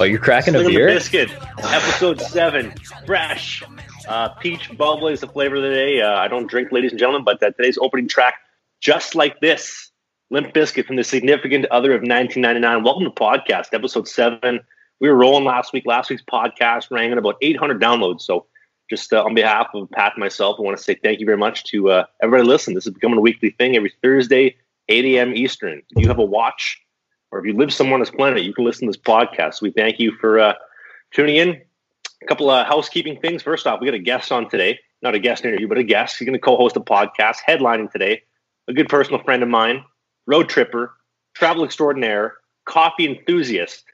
Oh, you're cracking a Sling beer? The biscuit, episode seven, fresh. Uh, peach bubbly is the flavor of the day. Uh, I don't drink, ladies and gentlemen, but uh, today's opening track, just like this, Limp Bizkit from the Significant Other of 1999. Welcome to podcast, episode seven. We were rolling last week. Last week's podcast rang at about 800 downloads. So, just uh, on behalf of Pat and myself, I want to say thank you very much to uh, everybody listening. This is becoming a weekly thing every Thursday, 8 a.m. Eastern. If you have a watch or if you live somewhere on this planet, you can listen to this podcast. We thank you for uh, tuning in. A couple of housekeeping things. First off, we got a guest on today. Not a guest interview, but a guest. He's going to co-host a podcast, headlining today. A good personal friend of mine, road tripper, travel extraordinaire, coffee enthusiast,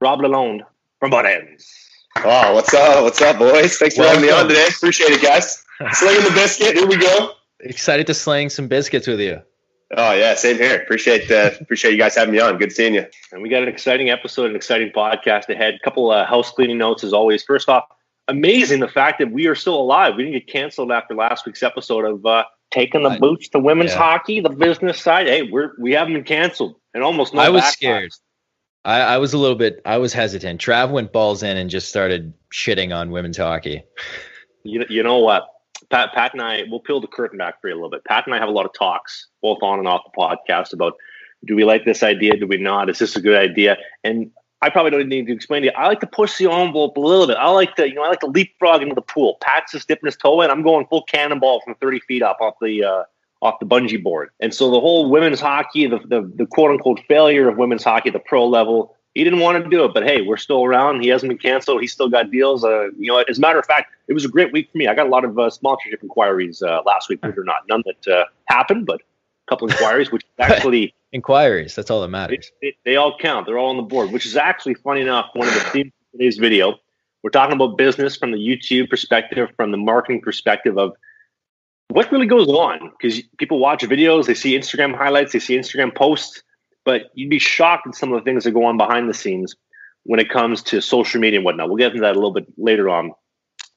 Rob Lalonde from Butt Ends. Wow, what's up? What's up, boys? Thanks for having me on today. Appreciate it, guys. Slinging the biscuit. Here we go. Excited to slang some biscuits with you. Oh yeah, same here. Appreciate uh, appreciate you guys having me on. Good seeing you. And we got an exciting episode, an exciting podcast ahead. A couple uh, house cleaning notes as always. First off, amazing the fact that we are still alive. We didn't get canceled after last week's episode of uh, taking the Right. boots to women's Yeah. hockey, the business side. Hey, we're we haven't been canceled, and almost no. I was scared. I, I was a little bit. I was hesitant. Trav went balls in and just started shitting on women's hockey. You, you know what? Pat, Pat and I, we'll peel the curtain back for you a little bit. Pat and I have a lot of talks, both on and off the podcast, about do we like this idea? Do we not? Is this a good idea? And I probably don't need to explain to you. I like to push the envelope a little bit. I like to, you know, I like to leapfrog into the pool. Pat's just dipping his toe in. I'm going full cannonball from 30 feet up off the uh, off the bungee board. And so the whole women's hockey, the, the the quote unquote failure of women's hockey at the pro level, he didn't want to do it. But hey, we're still around. He hasn't been canceled. He's still got deals. Uh, you know, as a matter of fact, it was a great week for me. I got a lot of uh, sponsorship inquiries uh, last week, believe it or not. None that uh, happened, but a couple inquiries, which actually Inquiries. That's all that matters. they, they all count. They're all on the board, which is actually funny enough. One of the themes of today's video, we're talking about business from the YouTube perspective, from the marketing perspective of what really goes on. Because people watch videos, they see Instagram highlights, they see Instagram posts, but you'd be shocked at some of the things that go on behind the scenes when it comes to social media and whatnot. We'll get into that a little bit later on.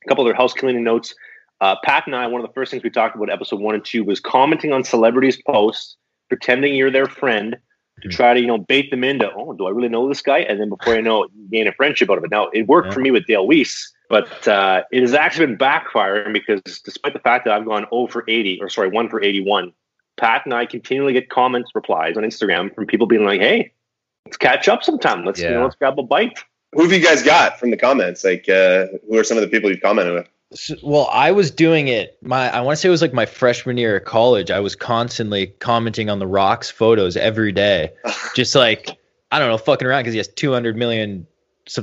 A couple other house cleaning notes. Uh, Pat and I, one of the first things we talked about episode one and two was commenting on celebrities' posts, pretending you're their friend to Mhm. try to, you know, bait them into, oh, do I really know this guy? And then before you know it, you gain a friendship out of it. Now, it worked Yeah. for me with Dale Weise, but uh, it has actually been backfiring because despite the fact that I've gone 0 for 80, or sorry, 1 for 81, Pat and I continually get comments, replies on Instagram from people being like, hey, let's catch up sometime. Let's, you know, let's grab a bite. Who have you guys got from the comments? Like, uh, who are some of the people you've commented with? So- well, I was doing it. My I want to say it was like my freshman year of college. I was constantly commenting on the Rock's photos every day, just like I don't know, fucking around because he has 200 million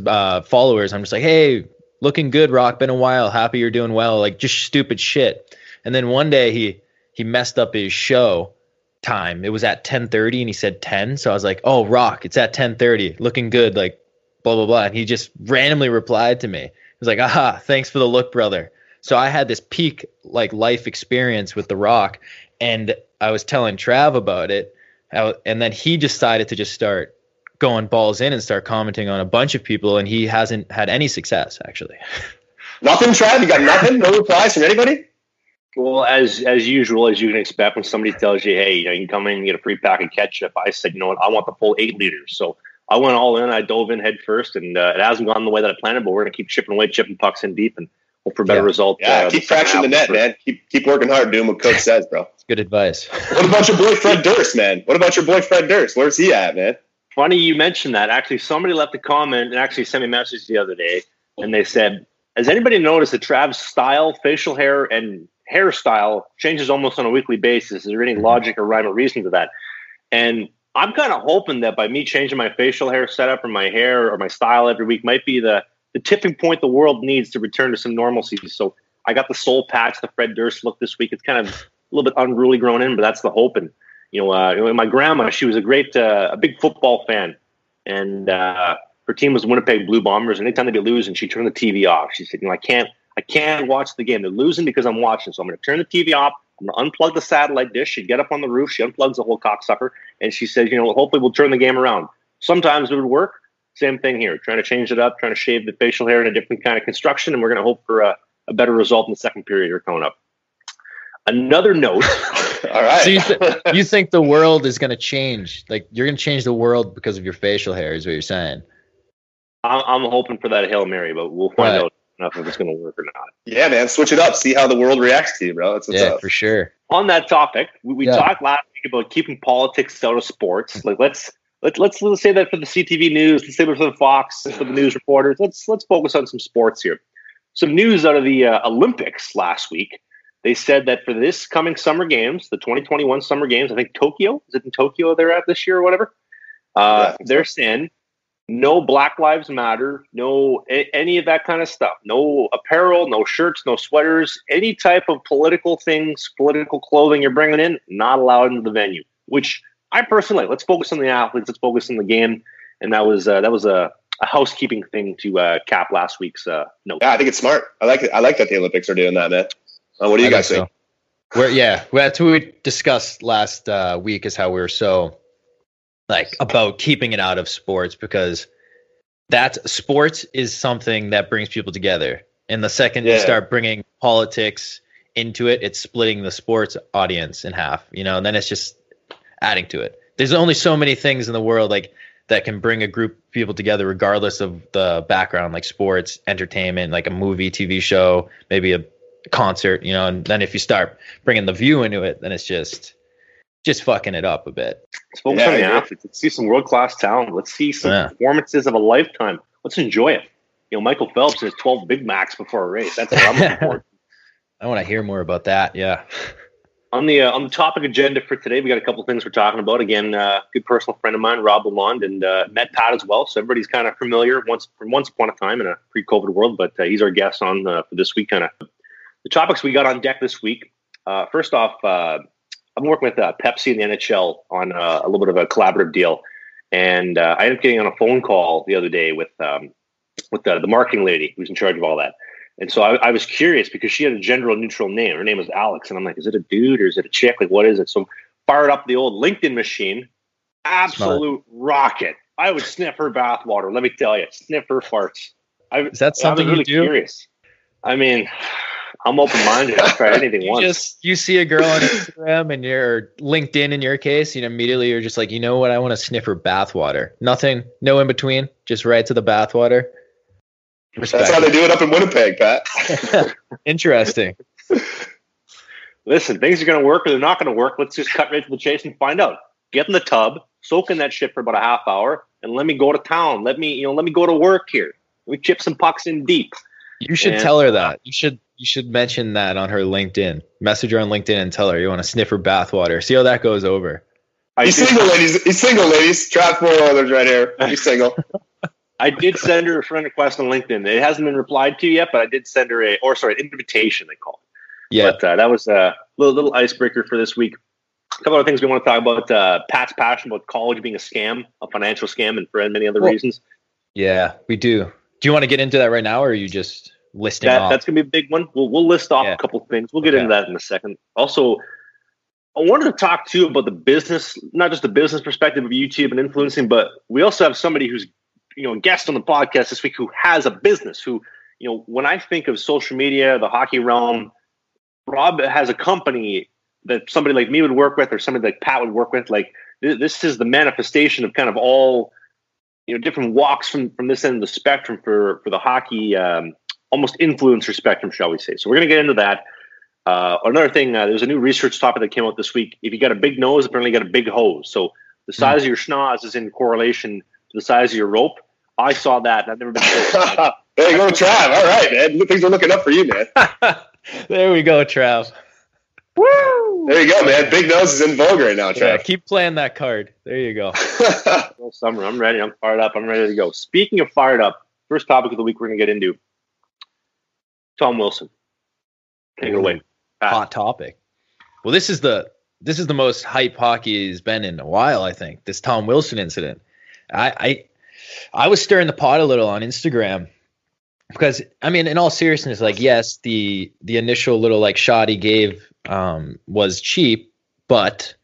uh, followers. I'm just like, hey, looking good, Rock. Been a while. Happy you're doing well. Like just stupid shit. And then one day he he messed up his show time. It was at 10:30 and he said 10. So I was like, oh, Rock, it's at 10:30. Looking good. Like blah blah blah. And he just randomly replied to me. He was like, aha, thanks for the look, brother. So I had this peak like life experience with The Rock, and I was telling Trav about it, and then he decided to just start going balls in and start commenting on a bunch of people, and he hasn't had any success actually. Nothing, Trav. You got nothing. No replies from anybody. Well, as as usual, as you can expect, when somebody tells you, "Hey, you know, you can come in and get a free pack of ketchup," I said, "You know what? I want the full eight liters." So I went all in. I dove in head first, and uh, it hasn't gone the way that I planned, but we're going to keep chipping away, chipping pucks in deep, and hope for a better Yeah. result. Yeah, uh, keep the crashing the half. net, man. Keep keep working hard, doing what coach says, bro. It's good advice. What about your boy Fred Durst, man? What about your boy Fred Durst? Where's he at, man? Funny you mentioned that. Actually, somebody left a comment and actually sent me a message the other day, and they said, "Has anybody noticed that Trav's style, facial hair, and hairstyle changes almost on a weekly basis? Is there any logic or rhyme or reason to that?" And I'm kind of hoping that by me changing my facial hair setup or my hair or my style every week might be the the tipping point the world needs to return to some normalcy. So I got the soul patch, the Fred Durst look this week. It's kind of a little bit unruly grown in, but that's the hope. And you know, uh, you know, my grandma, she was a great, uh, a big football fan, and uh, her team was Winnipeg Blue Bombers. And anytime they'd be losing, she turned the TV off. She said, "You know, I can't, I can't watch the game. They're losing because I'm watching, so I'm going to turn the TV off. I'm going to unplug the satellite dish. She'd get up on the roof. She unplugs the whole cocksucker, and she says, "You know, hopefully we'll turn the game around." Sometimes it would work. Same thing here. Trying to change it up, trying to shave the facial hair in a different kind of construction, and we're going to hope for a, a better result in the second period here coming up. Another note. All right. So you, th- you think the world is going to change? Like you're going to change the world because of your facial hair? Is what you're saying? I'm, I'm hoping for that hail mary, but we'll find right. out if it's going to work or not. Yeah, man, switch it up. See how the world reacts to you, bro. That's what's yeah, up. for sure. On that topic, we, we yeah. talked last week about keeping politics out of sports. Like, let's let, let's let's say that for the CTV news, let's say that for the Fox, for the news reporters. Let's let's focus on some sports here. Some news out of the uh, Olympics last week. They said that for this coming summer games, the 2021 summer games, I think Tokyo is it in Tokyo they're at this year or whatever. Uh, yeah, they're so. saying no Black Lives Matter, no a- any of that kind of stuff, no apparel, no shirts, no sweaters, any type of political things, political clothing you're bringing in, not allowed into the venue. Which I personally let's focus on the athletes, let's focus on the game, and that was uh, that was a, a, housekeeping thing to uh, cap last week's uh, note. Yeah, I think it's smart. I like it. I like that the Olympics are doing that, man. Uh, what do you I guys think? So. Where yeah, that's what we discussed last uh, week is how we are so like about keeping it out of sports because that sports is something that brings people together. And the second yeah. you start bringing politics into it, it's splitting the sports audience in half, you know, and then it's just adding to it. There's only so many things in the world like that can bring a group of people together regardless of the background like sports, entertainment, like a movie, TV show, maybe a concert, you know, and then if you start bringing the view into it, then it's just just fucking it up a bit. Let's focus yeah, on the athletes. Let's see some world class talent. Let's see some yeah. performances of a lifetime. Let's enjoy it. You know, Michael Phelps has 12 Big Macs before a race. That's what I'm looking for. I want to hear more about that. Yeah. On the uh, on the topic agenda for today, we got a couple things we're talking about. Again, uh, good personal friend of mine, Rob Lalonde, and uh, met Pat as well. So everybody's kind of familiar once from once upon a time in a pre-COVID world. But uh, he's our guest on uh, for this week. Kind of the topics we got on deck this week. Uh, first off, uh, I'm working with uh, Pepsi and the NHL on uh, a little bit of a collaborative deal, and uh, I ended up getting on a phone call the other day with um, with the, the marketing lady who's in charge of all that. And so I, I, was curious because she had a gender neutral name. Her name was Alex, and I'm like, is it a dude or is it a chick? Like, what is it? So fired up the old LinkedIn machine, absolute Smart. rocket. I would sniff her bathwater. Let me tell you, sniff her farts. I, is that something really you do? Curious. I mean, I'm open minded. I'll try anything you once. Just you see a girl on Instagram and you're LinkedIn in your case, you know, immediately you're just like, you know what, I want to sniff her bathwater. Nothing, no in between, just right to the bathwater. That's how they do it up in Winnipeg, Pat. Interesting. Listen, things are going to work or they're not going to work. Let's just cut right to the chase and find out. Get in the tub, soak in that shit for about a half hour, and let me go to town. Let me, you know, let me go to work here. Let me chip some pucks in deep. You should and, tell her that. You should you should mention that on her LinkedIn. Message her on LinkedIn and tell her you want to sniff her bathwater. See how that goes over. He's single, ladies. He's single, ladies. Trap four others right here. He's single. I did send her a friend request on LinkedIn. It hasn't been replied to yet, but I did send her a, or sorry, an invitation. They call it. Yeah. But uh, that was a little little icebreaker for this week. A couple of things we want to talk about. Uh, Pat's passion about college being a scam, a financial scam, and for many other well, reasons. Yeah, we do. Do you want to get into that right now, or are you just listing that, That's gonna be a big one. We'll we'll list off yeah. a couple things. We'll get okay. into that in a second. Also, I wanted to talk to you about the business, not just the business perspective of YouTube and influencing, but we also have somebody who's you know a guest on the podcast this week who has a business. Who you know when I think of social media, the hockey realm, Rob has a company that somebody like me would work with, or somebody like Pat would work with. Like th- this is the manifestation of kind of all you know different walks from from this end of the spectrum for for the hockey um, almost influencer spectrum, shall we say. So we're going to get into that. Uh, another thing, uh, there's a new research topic that came out this week. If you got a big nose, apparently you got a big hose. So the hmm. size of your schnoz is in correlation to the size of your rope. I saw that. I've never been. there you go, Trav. All right, man. Things are looking up for you, man. there we go, Trav. Woo! There you go, man. Big nose is in vogue right now, Trav. Yeah, keep playing that card. There you go. summer. I'm ready. I'm fired up. I'm ready to go. Speaking of fired up, first topic of the week we're going to get into Tom Wilson. Take it away. Hot topic. Well, this is the this is the most hype hockey has been in a while. I think this Tom Wilson incident. I I, I was stirring the pot a little on Instagram because I mean, in all seriousness, like yes, the the initial little like shot he gave um, was cheap, but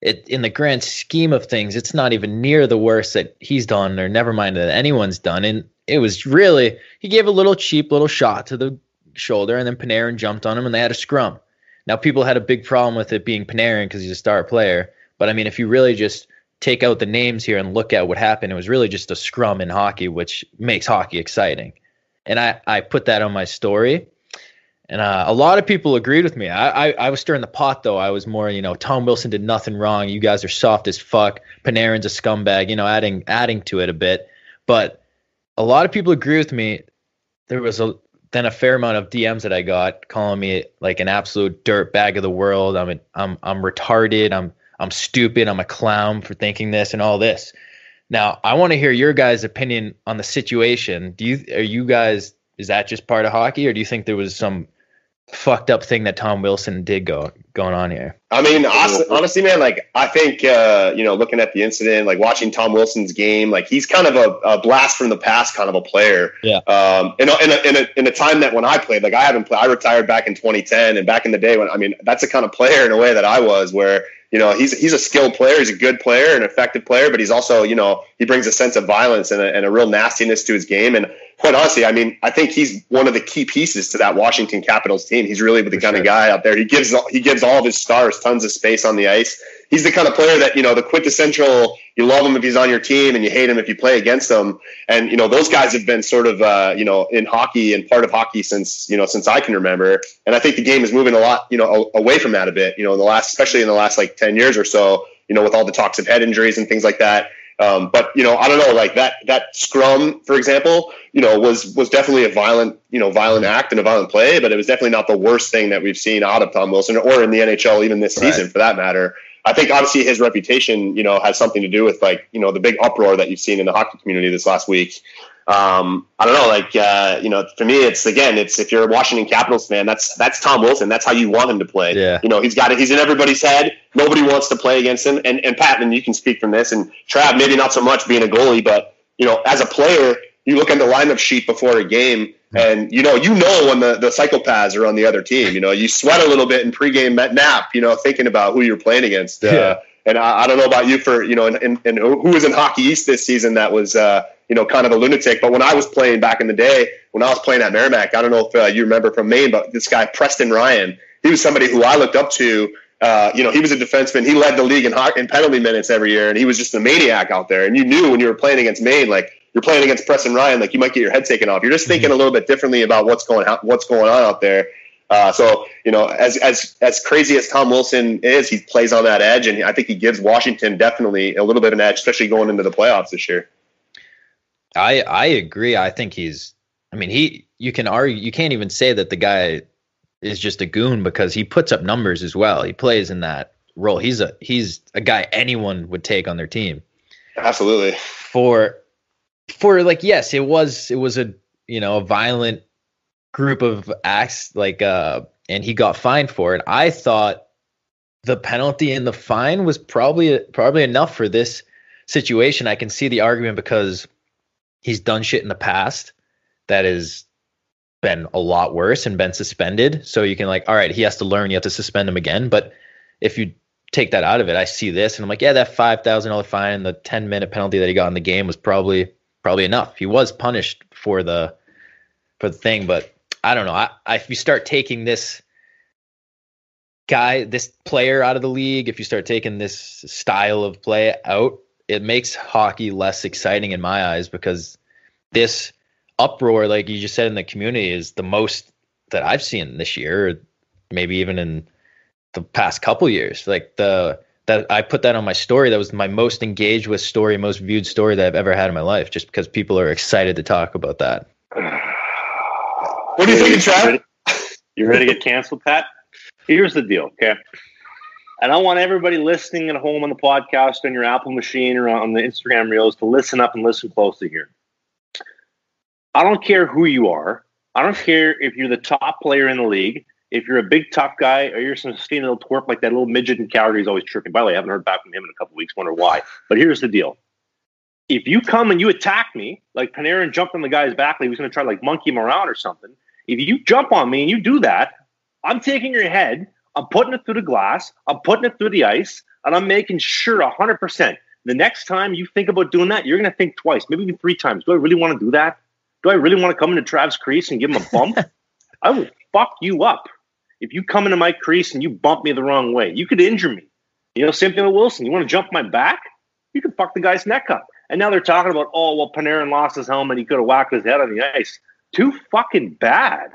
it in the grand scheme of things, it's not even near the worst that he's done, or never mind that anyone's done. And it was really he gave a little cheap little shot to the shoulder, and then Panarin jumped on him, and they had a scrum. Now, people had a big problem with it being Panarin because he's a star player, but I mean, if you really just take out the names here and look at what happened, it was really just a scrum in hockey, which makes hockey exciting. And I, I put that on my story. And uh, a lot of people agreed with me. I, I, I was stirring the pot though. I was more, you know, Tom Wilson did nothing wrong. You guys are soft as fuck. Panarin's a scumbag. You know, adding adding to it a bit. But a lot of people agree with me. There was a then a fair amount of DMs that I got calling me like an absolute dirt bag of the world. I'm I'm I'm retarded. I'm I'm stupid. I'm a clown for thinking this and all this. Now, I want to hear your guys' opinion on the situation. Do you are you guys is that just part of hockey or do you think there was some fucked up thing that Tom Wilson did go going on here. I mean, honestly, man, like I think uh, you know, looking at the incident, like watching Tom Wilson's game, like he's kind of a, a blast from the past kind of a player. Yeah. Um, in a, in a, in a, in a time that when I played, like I haven't played, I retired back in 2010, and back in the day when I mean, that's the kind of player in a way that I was, where you know he's he's a skilled player, he's a good player, an effective player, but he's also you know he brings a sense of violence and a, and a real nastiness to his game and quite honestly, I mean, I think he's one of the key pieces to that Washington Capitals team. He's really the For kind sure. of guy out there. He gives he gives all of his stars tons of space on the ice. He's the kind of player that you know the quintessential. You love him if he's on your team, and you hate him if you play against him. And you know those guys have been sort of uh, you know in hockey and part of hockey since you know since I can remember. And I think the game is moving a lot you know away from that a bit. You know, in the last especially in the last like ten years or so. You know, with all the talks of head injuries and things like that um, but you know, I don't know, like that that scrum, for example, you know, was was definitely a violent, you know, violent act and a violent play, but it was definitely not the worst thing that we've seen out of Tom Wilson or in the NHL even this season for that matter. I think obviously his reputation, you know, has something to do with like, you know, the big uproar that you've seen in the hockey community this last week um, I don't know, like uh, you know, for me, it's again, it's if you're a Washington Capitals fan, that's that's Tom Wilson. That's how you want him to play. Yeah. You know, he's got it. He's in everybody's head. Nobody wants to play against him. And and Pat, and you can speak from this. And Trav, maybe not so much being a goalie, but you know, as a player, you look at the lineup sheet before a game, and you know, you know when the the psychopaths are on the other team. You know, you sweat a little bit in pregame nap. You know, thinking about who you're playing against. Uh, yeah. And I, I, don't know about you for you know, and, and, who was in Hockey East this season that was. Uh, you know, kind of a lunatic. But when I was playing back in the day, when I was playing at Merrimack, I don't know if uh, you remember from Maine, but this guy Preston Ryan, he was somebody who I looked up to. Uh, you know, he was a defenseman. He led the league in, in penalty minutes every year, and he was just a maniac out there. And you knew when you were playing against Maine, like you're playing against Preston Ryan, like you might get your head taken off. You're just thinking a little bit differently about what's going what's going on out there. Uh, so you know, as as as crazy as Tom Wilson is, he plays on that edge, and I think he gives Washington definitely a little bit of an edge, especially going into the playoffs this year. I I agree. I think he's. I mean, he. You can argue. You can't even say that the guy is just a goon because he puts up numbers as well. He plays in that role. He's a he's a guy anyone would take on their team. Absolutely. For for like yes, it was it was a you know a violent group of acts like uh and he got fined for it. I thought the penalty and the fine was probably probably enough for this situation. I can see the argument because he's done shit in the past that has been a lot worse and been suspended. So you can like, all right, he has to learn. You have to suspend him again. But if you take that out of it, I see this and I'm like, yeah, that five thousand dollar fine and the ten minute penalty that he got in the game was probably probably enough. He was punished for the for the thing, but I don't know. I, I if you start taking this guy, this player out of the league, if you start taking this style of play out, it makes hockey less exciting in my eyes because this uproar, like you just said in the community, is the most that I've seen this year, maybe even in the past couple years. Like the that I put that on my story. That was my most engaged with story, most viewed story that I've ever had in my life, just because people are excited to talk about that. What do you think, Trav? You ready to get canceled, Pat? Here's the deal, okay? And I want everybody listening at home on the podcast, on your Apple machine, or on the Instagram reels to listen up and listen closely here. I don't care who you are. I don't care if you're the top player in the league, if you're a big tough guy, or you're some skinny little twerp like that little midget in Calgary is always tripping. By the way, I haven't heard back from him in a couple weeks. Wonder why. But here's the deal: if you come and you attack me, like Panarin jumped on the guy's back, like he was going to try to like monkey him around or something. If you jump on me and you do that, I'm taking your head I'm putting it through the glass, I'm putting it through the ice, and I'm making sure 100%. The next time you think about doing that, you're going to think twice, maybe even three times. Do I really want to do that? Do I really want to come into Trav's crease and give him a bump? I will fuck you up. If you come into my crease and you bump me the wrong way, you could injure me. You know, same thing with Wilson. You want to jump my back? you can fuck the guy's neck up. And now they're talking about, oh, well, Panarin lost his helmet. He could have whacked his head on the ice. Too fucking bad.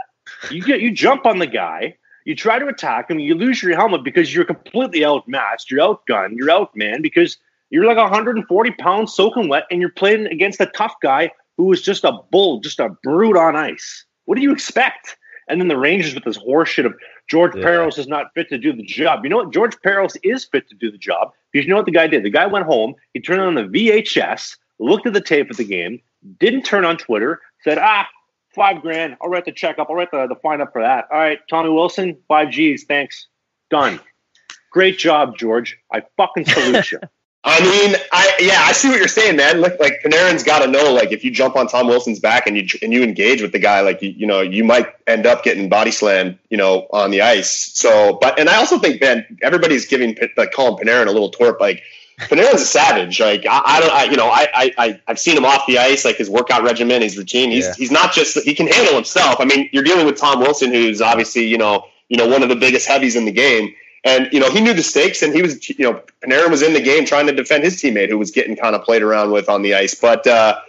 You get you jump on the guy, you try to attack him, you lose your helmet because you're completely outmatched, you're outgunned, you're outman because you're like 140 pounds soaking wet, and you're playing against a tough guy who is just a bull, just a brute on ice. What do you expect? And then the Rangers with this horseshit of George yeah. Parros is not fit to do the job. You know what? George Parros is fit to do the job because you know what the guy did? The guy went home, he turned on the VHS, looked at the tape of the game, didn't turn on Twitter, said, ah, five grand. I'll write the check up. I'll write the, the fine up for that. All right, Tommy Wilson, five G's. Thanks. Done. Great job, George. I fucking salute you. I mean, I yeah, I see what you're saying, man. Look, like Panarin's got to know, like, if you jump on Tom Wilson's back and you and you engage with the guy, like, you, you know, you might end up getting body slammed, you know, on the ice. So, but and I also think, man, everybody's giving like calling Panarin a little twerp. Like, Panarin's a savage. Like, I, I don't, I, you know, I, I, I've seen him off the ice, like his workout regimen, his routine. He's yeah. he's not just he can handle himself. I mean, you're dealing with Tom Wilson, who's obviously, you know, you know, one of the biggest heavies in the game. And you know he knew the stakes, and he was you know Panarin was in the game trying to defend his teammate who was getting kind of played around with on the ice. But uh,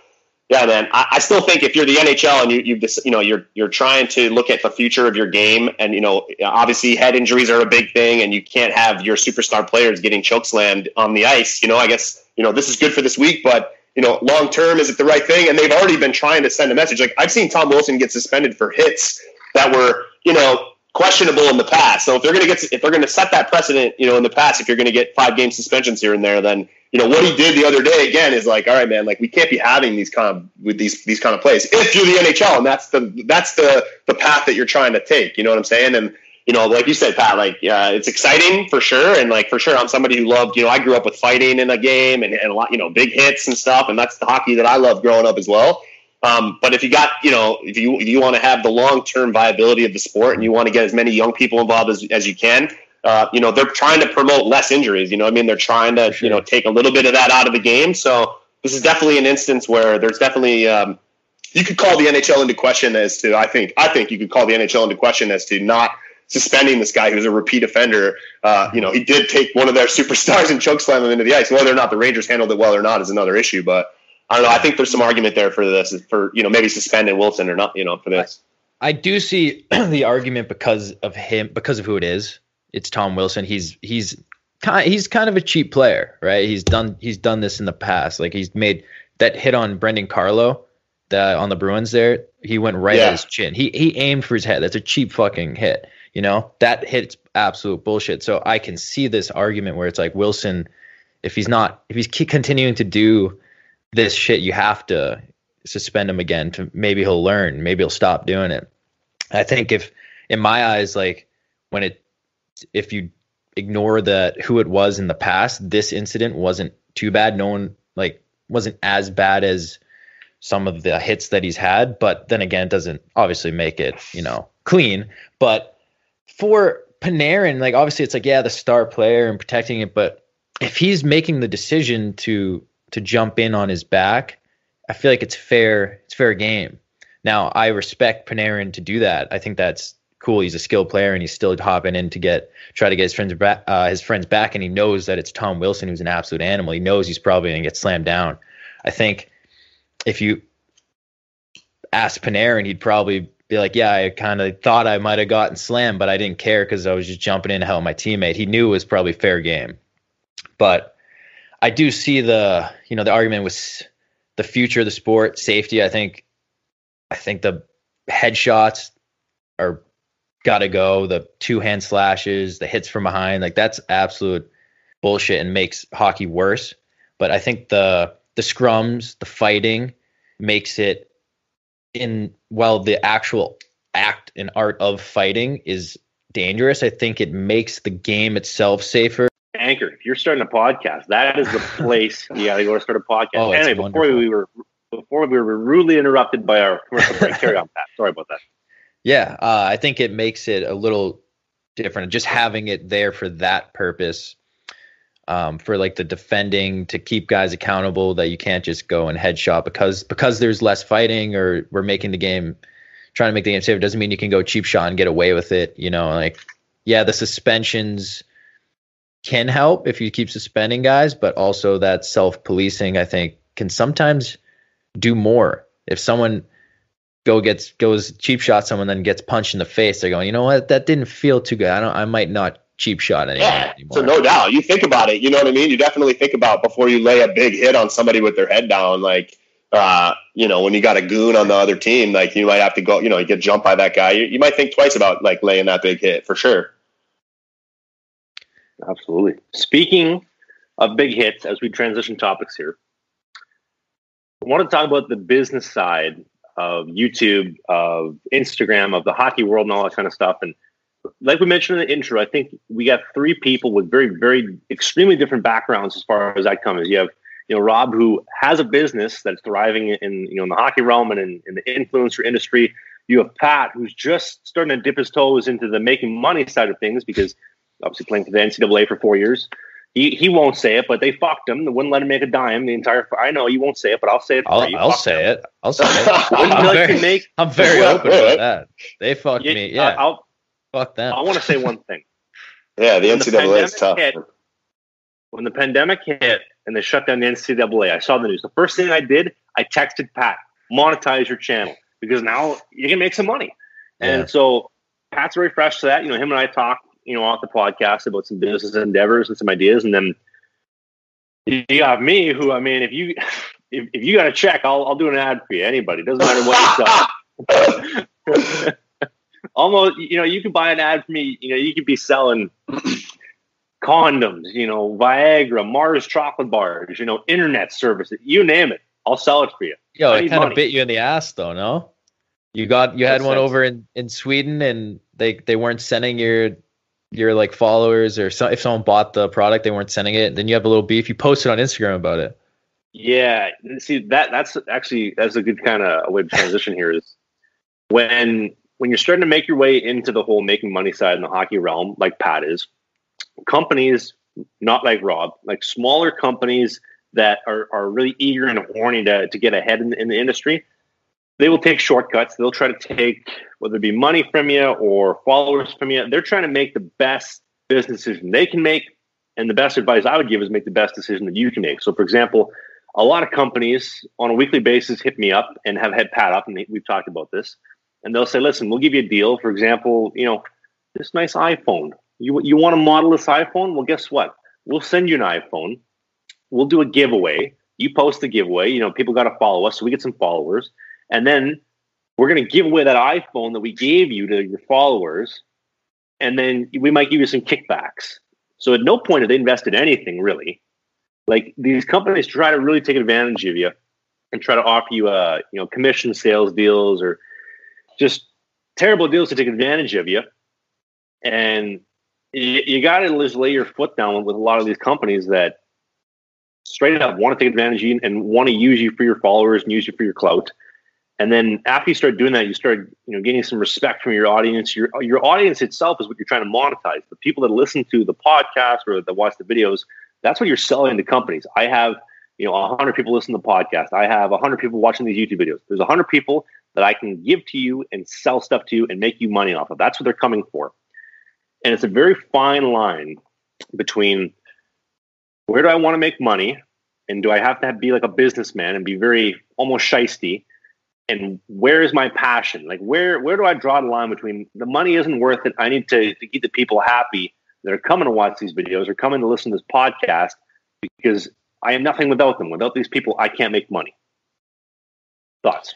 yeah, man, I, I, still think if you're the NHL and you you you know you're you're trying to look at the future of your game, and you know obviously head injuries are a big thing, and you can't have your superstar players getting chokeslammed on the ice. You know, I guess you know this is good for this week, but you know long term is it the right thing? And they've already been trying to send a message. Like I've seen Tom Wilson get suspended for hits that were you know questionable in the past. So if they're going to get if they're going to set that precedent, you know, in the past, if you're going to get five game suspensions here and there, then you know what he did the other day again is like, all right, man, like we can't be having these kind of with these these kind of plays if you're the NHL, and that's the that's the the path that you're trying to take. You know what I'm saying? And you know, like you said, Pat, like uh, it's exciting for sure, and like for sure, I'm somebody who loved. You know, I grew up with fighting in a game and, and a lot, you know, big hits and stuff, and that's the hockey that I loved growing up as well. Um, but if you got, you know, if you if you want to have the long term viability of the sport and you want to get as many young people involved as, as you can, uh, you know, they're trying to promote less injuries. You know, I mean, they're trying to, sure. you know, take a little bit of that out of the game. So this is definitely an instance where there's definitely um, you could call the NHL into question as to I think I think you could call the NHL into question as to not suspending this guy who's a repeat offender. Uh, you know, he did take one of their superstars and choke slam him into the ice. Whether or not the Rangers handled it well or not is another issue, but. I don't know. I think there's some argument there for this, for you know maybe suspending Wilson or not, you know, for this. I, I do see the argument because of him, because of who it is. It's Tom Wilson. He's he's kind he's kind of a cheap player, right? He's done he's done this in the past. Like he's made that hit on Brandon Carlo, that on the Bruins there. He went right yeah. at his chin. He he aimed for his head. That's a cheap fucking hit. You know that hit's absolute bullshit. So I can see this argument where it's like Wilson, if he's not if he's continuing to do this shit, you have to suspend him again to maybe he'll learn, maybe he'll stop doing it. I think if in my eyes, like when it if you ignore that who it was in the past, this incident wasn't too bad. No one like wasn't as bad as some of the hits that he's had, but then again, doesn't obviously make it, you know, clean. But for Panarin, like obviously it's like, yeah, the star player and protecting it, but if he's making the decision to to jump in on his back, I feel like it's fair. It's fair game. Now I respect Panarin to do that. I think that's cool. He's a skilled player and he's still hopping in to get try to get his friends back. Uh, his friends back, and he knows that it's Tom Wilson who's an absolute animal. He knows he's probably going to get slammed down. I think if you ask Panarin, he'd probably be like, "Yeah, I kind of thought I might have gotten slammed, but I didn't care because I was just jumping in to help my teammate." He knew it was probably fair game, but I do see the you know the argument with the future of the sport, safety. I think I think the headshots are got to go. The two hand slashes, the hits from behind, like that's absolute bullshit and makes hockey worse. But I think the the scrums, the fighting makes it in while the actual act and art of fighting is dangerous. I think it makes the game itself safer. Anchor. If you're starting a podcast, that is the place you got to go to start a podcast. Oh, anyway, before we were before we were rudely interrupted by our commercial break. Carry on, Pat. Sorry about that. Yeah, uh, I think it makes it a little different. Just having it there for that purpose, um, for like the defending to keep guys accountable, that you can't just go and headshot because because there's less fighting or we're making the game trying to make the game safer doesn't mean you can go cheap shot and get away with it. You know, like yeah, the suspensions can help if you keep suspending guys, but also that self policing, I think, can sometimes do more. If someone go gets goes cheap shot someone, then gets punched in the face, they're going, you know what, that didn't feel too good. I don't, I might not cheap shot anymore. Yeah, so no doubt. You think about it. You know what I mean? You definitely think about before you lay a big hit on somebody with their head down. Like, uh, you know, when you got a goon on the other team, like you might have to go. You know, you get jumped by that guy. You, you might think twice about like laying that big hit for sure. Absolutely. Speaking of big hits, as we transition topics here, I want to talk about the business side of YouTube, of Instagram, of the hockey world, and all that kind of stuff. And like we mentioned in the intro, I think we got three people with very, very extremely different backgrounds as far as that comes. You have, you know, Rob, who has a business that's thriving in, you know, in the hockey realm and in, in the influencer industry. You have Pat, who's just starting to dip his toes into the making money side of things because obviously playing for the NCAA for four years. He, he won't say it, but they fucked him. They wouldn't let him make a dime. The entire I know you won't say it, but I'll say it. I'll, I'll say it. I'll say it. I'm, very, make, I'm very open about that. They fucked yeah, me. Yeah, I'll, fuck them. I want to say one thing. yeah, the when NCAA the is tough. Hit, when the pandemic hit and they shut down the NCAA, I saw the news. The first thing I did, I texted Pat, monetize your channel because now you can make some money. Yeah. And so Pat's very fresh to that. You know, him and I talked you know, off the podcast about some business endeavors and some ideas, and then you got me, who I mean, if you if, if you got a check, I'll I'll do an ad for you. Anybody doesn't matter what you sell. Almost, you know, you could buy an ad for me. You know, you could be selling condoms, you know, Viagra, Mars chocolate bars, you know, internet services, you name it. I'll sell it for you. Yo, it kind of bit you in the ass, though. No, you got you had That's one sense. over in in Sweden, and they they weren't sending your your like followers or so, if someone bought the product they weren't sending it then you have a little beef you posted on instagram about it. Yeah see that that's actually that's a good kind of way to transition here is when when you're starting to make your way into the whole making money side in the hockey realm like pat is companies not like rob like smaller companies that are, are really eager and horny to, to get ahead in, in the industry they will take shortcuts. They'll try to take whether it be money from you or followers from you. They're trying to make the best business decision they can make. And the best advice I would give is make the best decision that you can make. So, for example, a lot of companies on a weekly basis hit me up and have had Pat up, and we've talked about this. And they'll say, "Listen, we'll give you a deal. For example, you know, this nice iPhone. You you want to model this iPhone? Well, guess what? We'll send you an iPhone. We'll do a giveaway. You post the giveaway. You know, people got to follow us, so we get some followers and then we're going to give away that iPhone that we gave you to your followers. And then we might give you some kickbacks. So at no point have they invested anything really. Like these companies try to really take advantage of you and try to offer you uh, you know, commission sales deals or just terrible deals to take advantage of you. And you, you got to just lay your foot down with a lot of these companies that straight up want to take advantage of you and want to use you for your followers and use you for your clout. And then after you start doing that, you start, you know, getting some respect from your audience. Your your audience itself is what you're trying to monetize. The people that listen to the podcast or that watch the videos, that's what you're selling to companies. I have, you know, 100 people listen to the podcast. I have 100 people watching these YouTube videos. There's 100 people that I can give to you and sell stuff to you and make you money off of. That's what they're coming for. And it's a very fine line between where do I want to make money and do I have to be like a businessman and be very almost shisty and where is my passion? Like where where do I draw the line between the money isn't worth it? I need to, to keep the people happy that are coming to watch these videos or coming to listen to this podcast because I am nothing without them. Without these people, I can't make money. Thoughts?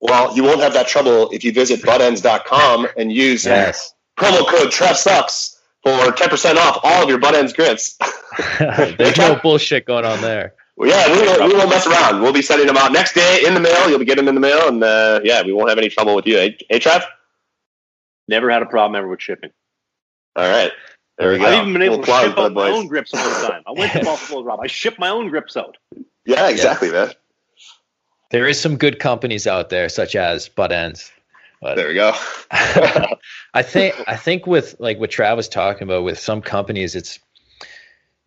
Well, you won't have that trouble if you visit buttends.com and use yes. promo code TrevSucks for 10% off all of your butt ends grits. There's no bullshit going on there. Well, yeah, we won't, we won't mess around. We'll be sending them out next day in the mail. You'll be getting them in the mail, and uh, yeah, we won't have any trouble with you. Hey, hey, Trev? Never had a problem ever with shipping. All right. There we go. I've even been able we'll to ship out my own grips all the time. I went to Buffalo, Rob. I shipped my own grips out. Yeah, exactly, yeah. man. There is some good companies out there, such as Butt Ends. But there we go. I think I think with like what Trav was talking about with some companies, it's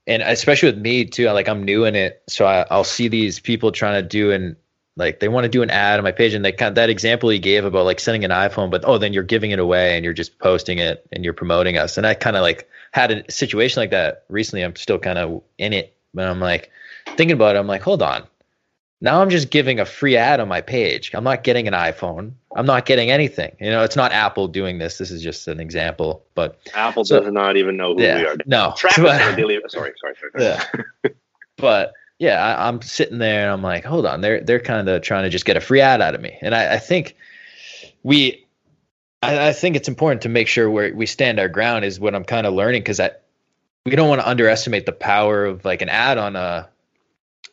and especially with me too like i'm new in it so I, will see these people trying to do and like they want to do an ad on my page and they kind of, that example he gave about like sending an iphone but oh then you're giving it away and you're just posting it and you're promoting us and i kind of like had a situation like that recently i'm still kind of in it but i'm like thinking about it i'm like hold on now i'm just giving a free ad on my page. I'm not getting an iphone. I'm not getting anything. You know it's not apple doing this. This is just an example but apple so, does not even know who yeah, we are. no Travis but, sorry sorry sorry, yeah. But yeah, I, am sitting there and I'm like, hold on, they're they're kind of trying to just get a free ad out of me, and I, I think we, I, I, think it's important to make sure where we stand our ground is what I'm kind of learning because I, we don't want to underestimate the power of like an ad on a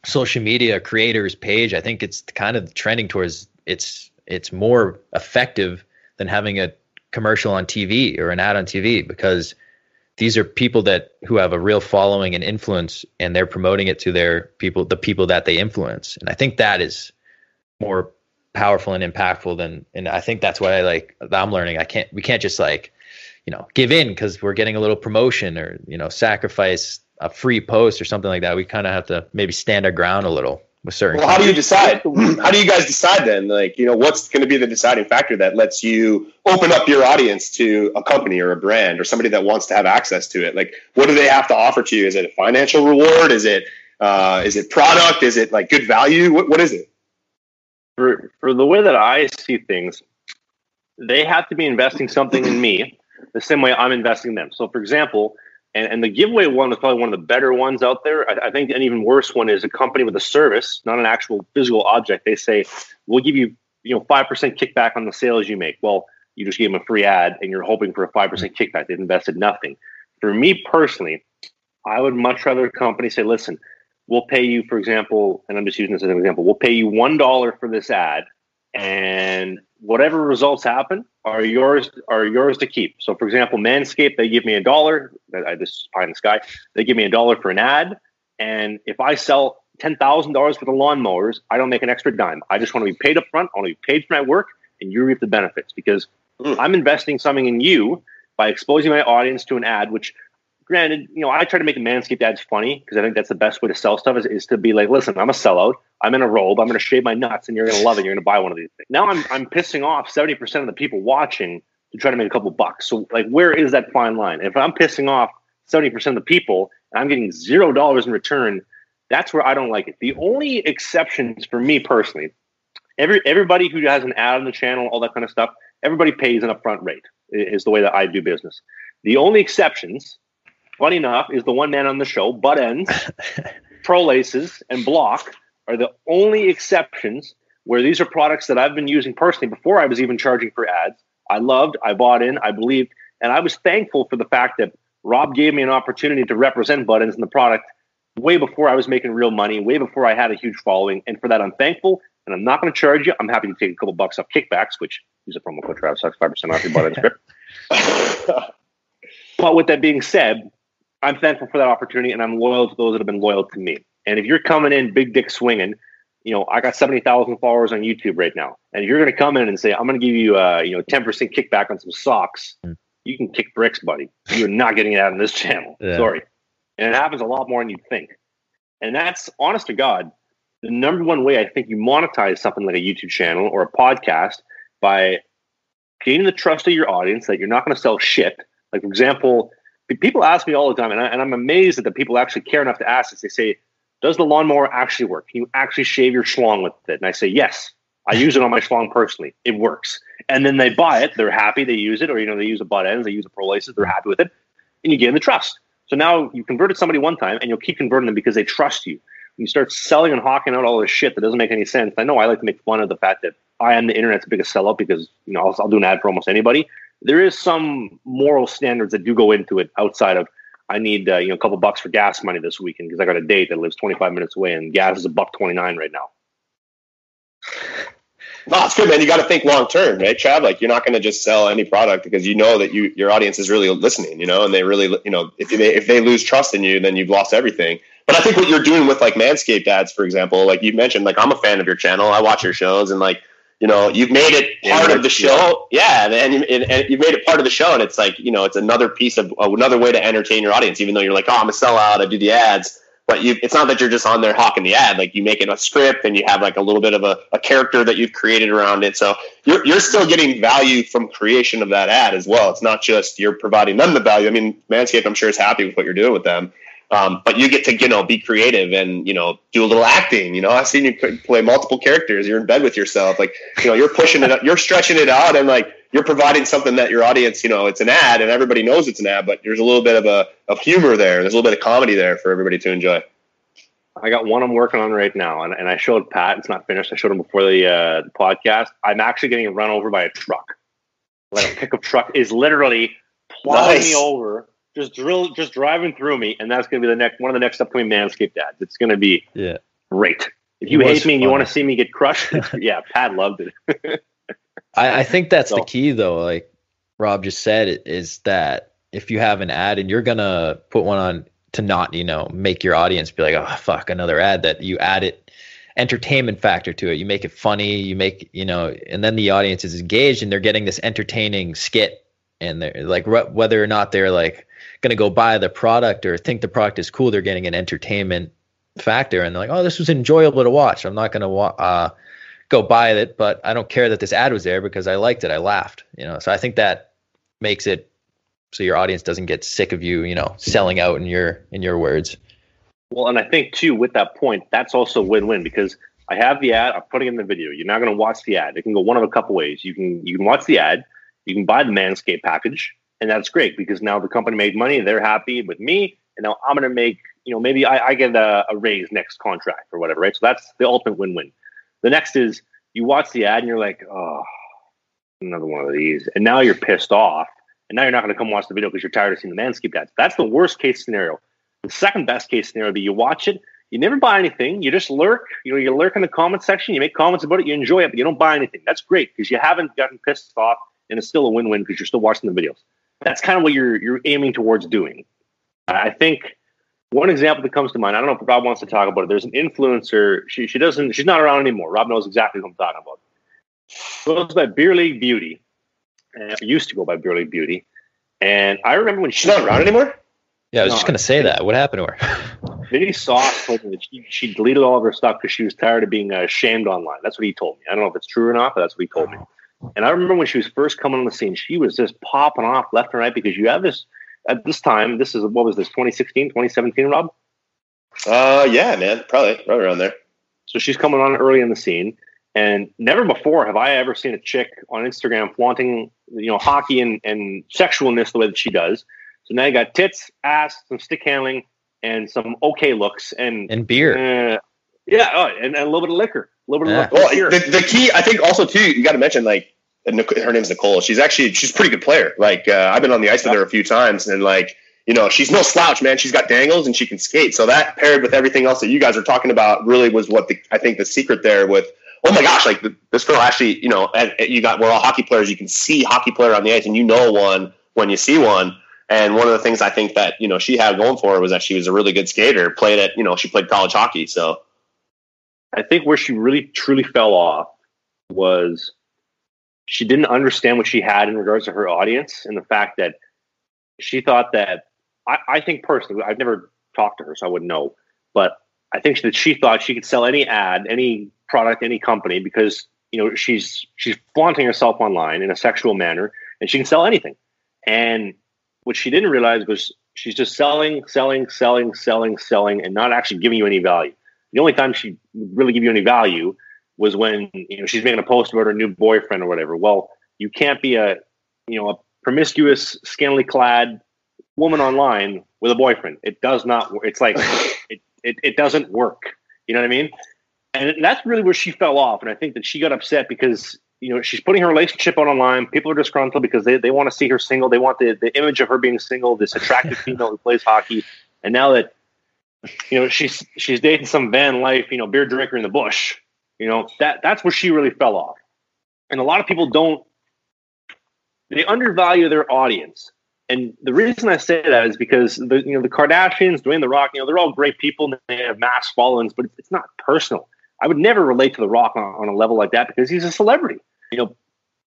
social media creator's page. I think it's kind of trending towards it's it's more effective than having a commercial on TV or an ad on TV because these are people that who have a real following and influence and they're promoting it to their people the people that they influence and i think that is more powerful and impactful than and i think that's what i like i'm learning i can't we can't just like you know give in because we're getting a little promotion or you know sacrifice a free post or something like that we kind of have to maybe stand our ground a little with certain. Well, how do you decide? how do you guys decide then? Like, you know, what's going to be the deciding factor that lets you open up your audience to a company or a brand or somebody that wants to have access to it? Like, what do they have to offer to you? Is it a financial reward? Is it uh, is it product? Is it like good value? What, what is it? For for the way that I see things, they have to be investing something in me the same way I'm investing in them. So, for example, and, and the giveaway one was probably one of the better ones out there. I, I, think an even worse one is a company with a service, not an actual physical object. They say, we'll give you, you know, 5% kickback on the sales you make. Well, you just gave them a free ad and you're hoping for a 5% kickback. They've invested nothing. For me personally, I would much rather a company say, listen, we'll pay you, for example, and I'm just using this as an example, we'll pay you $1 for this ad and whatever results happen are yours are yours to keep. So, for example, Manscaped they give me a dollar. I just pie in the sky. They give me a dollar for an ad, and if I sell ten thousand dollars for the lawnmowers, I don't make an extra dime. I just want to be paid up front. I want to be paid for my work, and you reap the benefits because mm. I'm investing something in you by exposing my audience to an ad, which granted, you know, I try to make the Manscaped ads funny because I think that's the best way to sell stuff is, is to be like, listen, I'm a sellout. I'm in a robe. I'm going to shave my nuts and you're going to love it. You're going to buy one of these things. Now I'm, I'm pissing off 70% of the people watching to try to make a couple bucks. So like, where is that fine line? If I'm pissing off 70% of the people and I'm getting zero dollars in return, that's where I don't like it. The only exceptions for me personally, every everybody who has an ad on the channel, all that kind of stuff, everybody pays an upfront rate is the way that I do business. The only exceptions funny enough, is the one man on the show, butt ends, pro laces, and block are the only exceptions where these are products that I've been using personally before I was even charging for ads. I loved, I bought in, I believed, and I was thankful for the fact that Rob gave me an opportunity to represent butt ends in the product way before I was making real money, way before I had a huge following. And for that, I'm thankful. And I'm not going to charge you. I'm happy to take a couple bucks off kickbacks, which use a promo code Travis sucks 5% off your butt ends script. but with that being said, I'm thankful for that opportunity, and I'm loyal to those that have been loyal to me. And if you're coming in big dick swinging, you know, I got 70,000 followers on YouTube right now. And if you're going to come in and say, I'm going to give you, uh, you know, 10% kickback on some socks, mm. you can kick bricks, buddy. You're not getting it out on this channel. Yeah. Sorry. And it happens a lot more than you think. And that's honest to God, the number one way I think you monetize something like a YouTube channel or a podcast by gaining the trust of your audience that you're not going to sell shit. Like, for example, people ask me all the time, and, I, am amazed that the people actually care enough to ask this. They say, "Does the lawnmower actually work? Can you actually shave your schlong with it?" And I say, "Yes." I use it on my schlong personally. It works. And then they buy it. They're happy. They use it, or you know, they use the butt ends. They use the pro laces. They're happy with it, and you gain the trust. So now you converted somebody one time, and you'll keep converting them because they trust you. When you start selling and hawking out all this shit that doesn't make any sense. I know I like to make fun of the fact that I am the internet's biggest sellout because you know I'll, I'll do an ad for almost anybody there is some moral standards that do go into it outside of I need uh, you know a couple bucks for gas money this weekend because I got a date that lives 25 minutes away and gas is a buck 29 right now. No, it's good, man. You got to think long term, right, Chad? Like you're not going to just sell any product because you know that you your audience is really listening, you know, and they really, you know, if they if they lose trust in you, then you've lost everything. But I think what you're doing with like Manscaped ads, for example, like you mentioned, like I'm a fan of your channel. I watch your shows, and like you know you've made it part yeah, of the show yeah, yeah and, and, and, you've made it part of the show and it's like you know it's another piece of another way to entertain your audience even though you're like oh i'm a sellout i do the ads but you, it's not that you're just on there hawking the ad. Like you make it a script and you have like a little bit of a, a character that you've created around it. So you're, you're still getting value from creation of that ad as well. It's not just you're providing them the value. I mean, Manscaped, I'm sure is happy with what you're doing with them. Um, but you get to, you know, be creative and, you know, do a little acting. You know, I've seen you play multiple characters. You're in bed with yourself. Like, you know, you're pushing it, you're stretching it out and like, you're providing something that your audience, you know, it's an ad and everybody knows it's an ad, but there's a little bit of a, of humor there. There's a little bit of comedy there for everybody to enjoy. I got one I'm working on right now, and, and I showed Pat. It's not finished. I showed him before the, uh, the podcast. I'm actually getting run over by a truck. Like a pickup truck is literally plowing nice. me over just drill, just driving through me, and that's going to be the next one of the next upcoming Manscaped ads. It's going to be yeah great. If you hate me and you want to see me get crushed, yeah, Pat loved it. I, I, think that's so. the key, though. Like Rob just said, is that if you have an ad and you're gonna put one on to not, you know, make your audience be like, oh fuck, another ad, that you add it entertainment factor to it. You make it funny, you make, you know, and then the audience is engaged and they're getting this entertaining skit and they're like whether or not they're like going to go buy the product or think the product is cool, they're getting an entertainment factor and they're like, oh, this was enjoyable to watch. I'm not going to wa- uh, go buy it, but I don't care that this ad was there because I liked it. I laughed, you know. So I think that makes it so your audience doesn't get sick of you, you know, selling out in your in your words. Well, and I think too with that point, that's also win-win because I have the ad, I'm putting in the video. You're not going to watch the ad. It can go one of a couple ways. You can you can watch the ad, you can buy the Manscaped package, and that's great because now the company made money they're happy with me and now i'm going to make you know maybe i, I get a, a, raise next contract or whatever right? So that's the ultimate win-win. The next is you watch the ad and you're like oh another one of these and now you're pissed off and now you're not going to come watch the video because you're tired of seeing the manscaped ads. That's the worst case scenario. The second best case scenario would be you watch it you never buy anything you just lurk you know you lurk in the comment section you make comments about it you enjoy it but you don't buy anything. That's great because you haven't gotten pissed off and it's still a win-win because you're still watching the videos that's kind of what you're you're aiming towards doing. I think one example that comes to mind. I don't know if Rob wants to talk about it. There's an influencer. She she doesn't. She's not around anymore. Rob knows exactly what I'm talking about. Goes by Beer League Beauty. Uh, used to go by Beer League Beauty, and I remember when she's not around anymore. Yeah, I was no, just gonna say that. What happened to her? Vinny Sauce told me that she, she deleted all of her stuff because she was tired of being uh, shamed online. That's what he told me. I don't know if it's true or not, but that's what he told me. And I remember when she was first coming on the scene, she was just popping off left and right because you have this at this time. This is what was this 2016, 2017, Rob? Uh, yeah, man, probably right around there. So she's coming on early in the scene, and never before have I ever seen a chick on Instagram flaunting, you know, hockey and, and sexualness the way that she does. So now you got tits, ass, some stick handling, and some okay looks, and and beer. Uh, yeah, oh, and, and, a little bit of liquor, a little bit yeah. of liquor. Well, the, the key, I think, also too, you got to mention like her name's Nicole. She's actually she's a pretty good player. Like uh, I've been on the ice with her a few times, and like you know she's no slouch, man. She's got dangles and she can skate. So that paired with everything else that you guys are talking about really was what the I think the secret there with. Oh my gosh! Like this girl actually, you know, and you got we're all hockey players. You can see hockey player on the ice, and you know one when you see one. And one of the things I think that you know she had going for her was that she was a really good skater. Played at you know she played college hockey. So I think where she really truly fell off was she didn't understand what she had in regards to her audience and the fact that she thought that I, I think personally, I've never talked to her, so I wouldn't know, but I think that she thought she could sell any ad, any product, any company because you know she's she's flaunting herself online in a sexual manner and she can sell anything. And what she didn't realize was she's just selling, selling, selling, selling, selling, and not actually giving you any value. The only time she would really give you any value was when you know she's making a post about her new boyfriend or whatever. Well, you can't be a you know a promiscuous, scantily clad woman online with a boyfriend. It does not. It's like it, it it doesn't work. You know what I mean? And that's really where she fell off. And I think that she got upset because you know she's putting her relationship on online. People are disgruntled because they, they want to see her single. They want the, the image of her being single, this attractive female who plays hockey. And now that you know she's she's dating some van life, you know, beer drinker in the bush. You know that that's where she really fell off. And a lot of people don't they undervalue their audience. And the reason I say that is because the you know the Kardashians, Dwayne the Rock, you know, they're all great people and they have mass followings, but it's not personal. I would never relate to the Rock on, on a level like that because he's a celebrity. You know,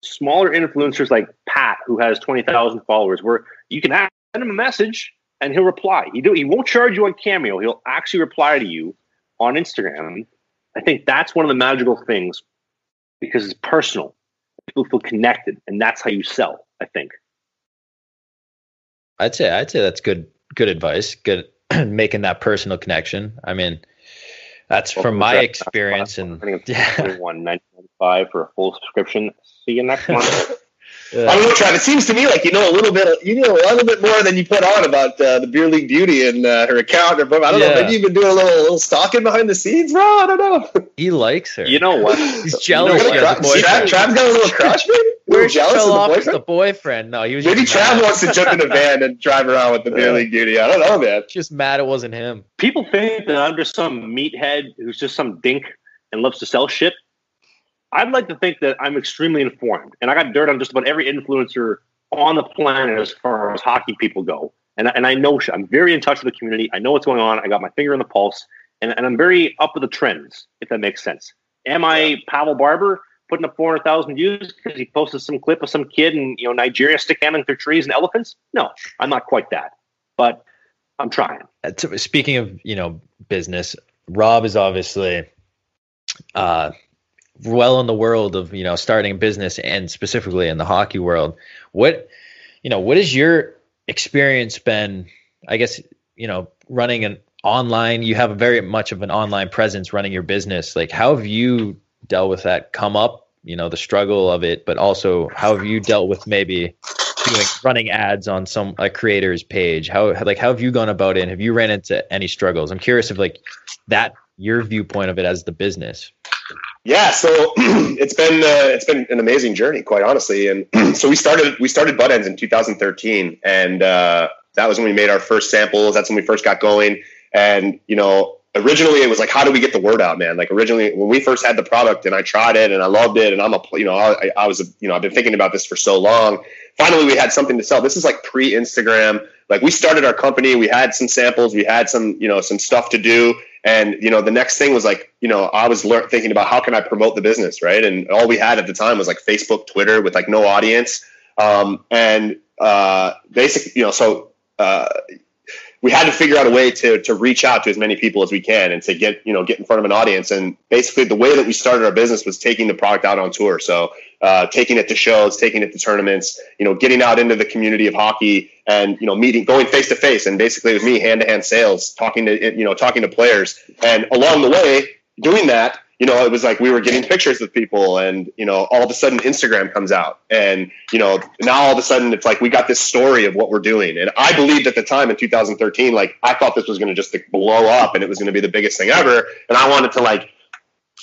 smaller influencers like Pat, who has twenty thousand followers, where you can send him a message and he'll reply. He do he won't charge you on Cameo. He'll actually reply to you on Instagram. I think that's one of the magical things because it's personal. People feel connected, and that's how you sell. I think. I'd say I'd say that's good good advice. Good making that personal connection. I mean, that's well, from my experience and yeah. one ninety five for a full subscription. See you next month. I don't know, Trav. It seems to me like you know a little bit. You know a little bit more than you put on about uh, the beer league beauty and uh, her account. Or I don't yeah. know. Maybe you've been doing a little, little stalking behind the scenes, bro. I don't know. He likes her. You know what? He's jealous. You know, Trav, Trav's got a little crush. Maybe? Where jealous of the boyfriend? the boyfriend? No, he was. Maybe Trav wants to jump in a van and drive around with the beer league beauty. I don't know, man. Just mad it wasn't him. People think that I'm just some meathead who's just some dink and loves to sell shit. I'd like to think that I'm extremely informed, and I got dirt on just about every influencer on the planet as far as hockey people go. And, and I know I'm very in touch with the community. I know what's going on. I got my finger on the pulse, and, and I'm very up with the trends, if that makes sense. Am I Pavel Barber putting up 400,000 views because he posted some clip of some kid in you know Nigeria sticking through trees and elephants? No, I'm not quite that, but I'm trying. Uh, speaking of you know business, Rob is obviously uh, well in the world of you know starting a business and specifically in the hockey world what you know what has your experience been i guess you know running an online you have very much of an online presence running your business. Like how have you dealt with that come up you know the struggle of it but also how have you dealt with maybe doing running ads on some a creator's page? How like how have you gone about it? And have you ran into any struggles? I'm curious of like that your viewpoint of it as the business yeah, so it's been uh, it's been an amazing journey, quite honestly. And so we started we started Buttendz in 2013, and uh, that was when we made our first samples. That's when we first got going. And you know, originally it was like, how do we get the word out, man? Like originally when we first had the product, and I tried it, and I loved it, and I'm a you know I, I was a, you know I've been thinking about this for so long. Finally, we had something to sell. This is like pre Instagram. Like we started our company, we had some samples, we had some you know some stuff to do and you know, the next thing was like, you know, I was lear- thinking about how can I promote the business, right? And all we had at the time was like Facebook, Twitter, with like no audience. Um, and uh, basically, you know, so uh, we had to figure out a way to to reach out to as many people as we can and to get you know get in front of an audience. And basically, the way that we started our business was taking the product out on tour. So uh, taking it to shows, taking it to tournaments, you know, getting out into the community of hockey and, you know, meeting, going face to face. And basically with me hand to hand sales, talking to, you know, talking to players. And along the way, doing that, you know, it was like we were getting pictures with people and, you know, all of a sudden Instagram comes out and, you know, now all of a sudden it's like we got this story of what we're doing. And I believed at the time in 2013, like I thought this was going to just like, blow up and it was going to be the biggest thing ever. And I wanted to like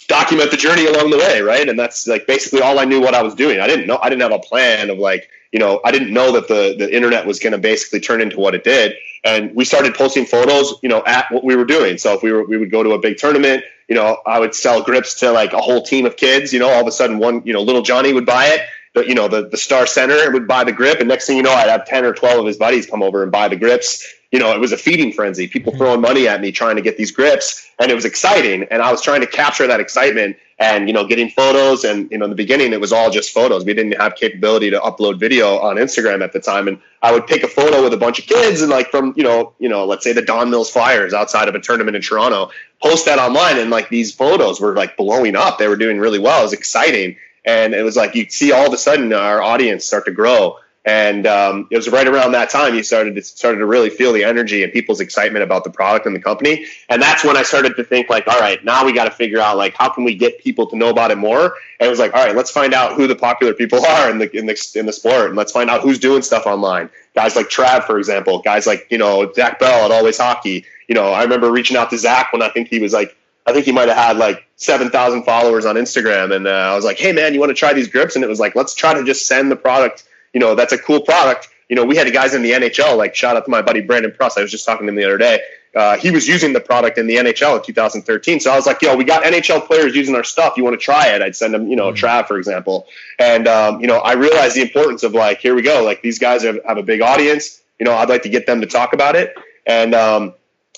document the journey along the way, right? And that's like basically all I knew what I was doing. I didn't know I didn't have a plan of like, you know, I didn't know that the the internet was going to basically turn into what it did. And we started posting photos, you know, at what we were doing. So if we were we would go to a big tournament, you know, I would sell grips to like a whole team of kids, you know, all of a sudden one, you know, little Johnny would buy it. The, you know, the, the star center would buy the grip. And next thing you know, I'd have 10 or 12 of his buddies come over and buy the grips you know, it was a feeding frenzy. People mm-hmm. throwing money at me trying to get these grips, and it was exciting. And I was trying to capture that excitement and you know, getting photos. And you know, in the beginning, it was all just photos. We didn't have capability to upload video on Instagram at the time. And I would take a photo with a bunch of kids and like from you know, you know, let's say the Don Mills Flyers outside of a tournament in Toronto, post that online, and like these photos were like blowing up. They were doing really well. It was exciting. And it was like you see all of a sudden our audience start to grow and um, it was right around that time you started to started to really feel the energy and people's excitement about the product and the company. And that's when I started to think like, all right, now we got to figure out like how can we get people to know about it more. And it was like, all right, let's find out who the popular people are in the in the in the sport, and let's find out who's doing stuff online. Guys like Trav, for example, guys like you know Zach Bell at Always Hockey. You know, I remember reaching out to Zach when I think he was like I think he might have had like 7,000 followers on Instagram. And uh, I was like, hey, man, you want to try these grips? And it was like, let's try to just send the product you know, that's a cool product. You know, we had guys in the NHL, like shout out to my buddy Brandon Prust. I was just talking to him the other day. Uh, he was using the product in the NHL in 2013. So I was like, yo, we got NHL players using our stuff. You want to try it? I'd send them, you know, mm-hmm. Trav, for example. And, um, you know, I realized the importance of like, here we go. Like these guys have, have a big audience. You know, I'd like to get them to talk about it. And um,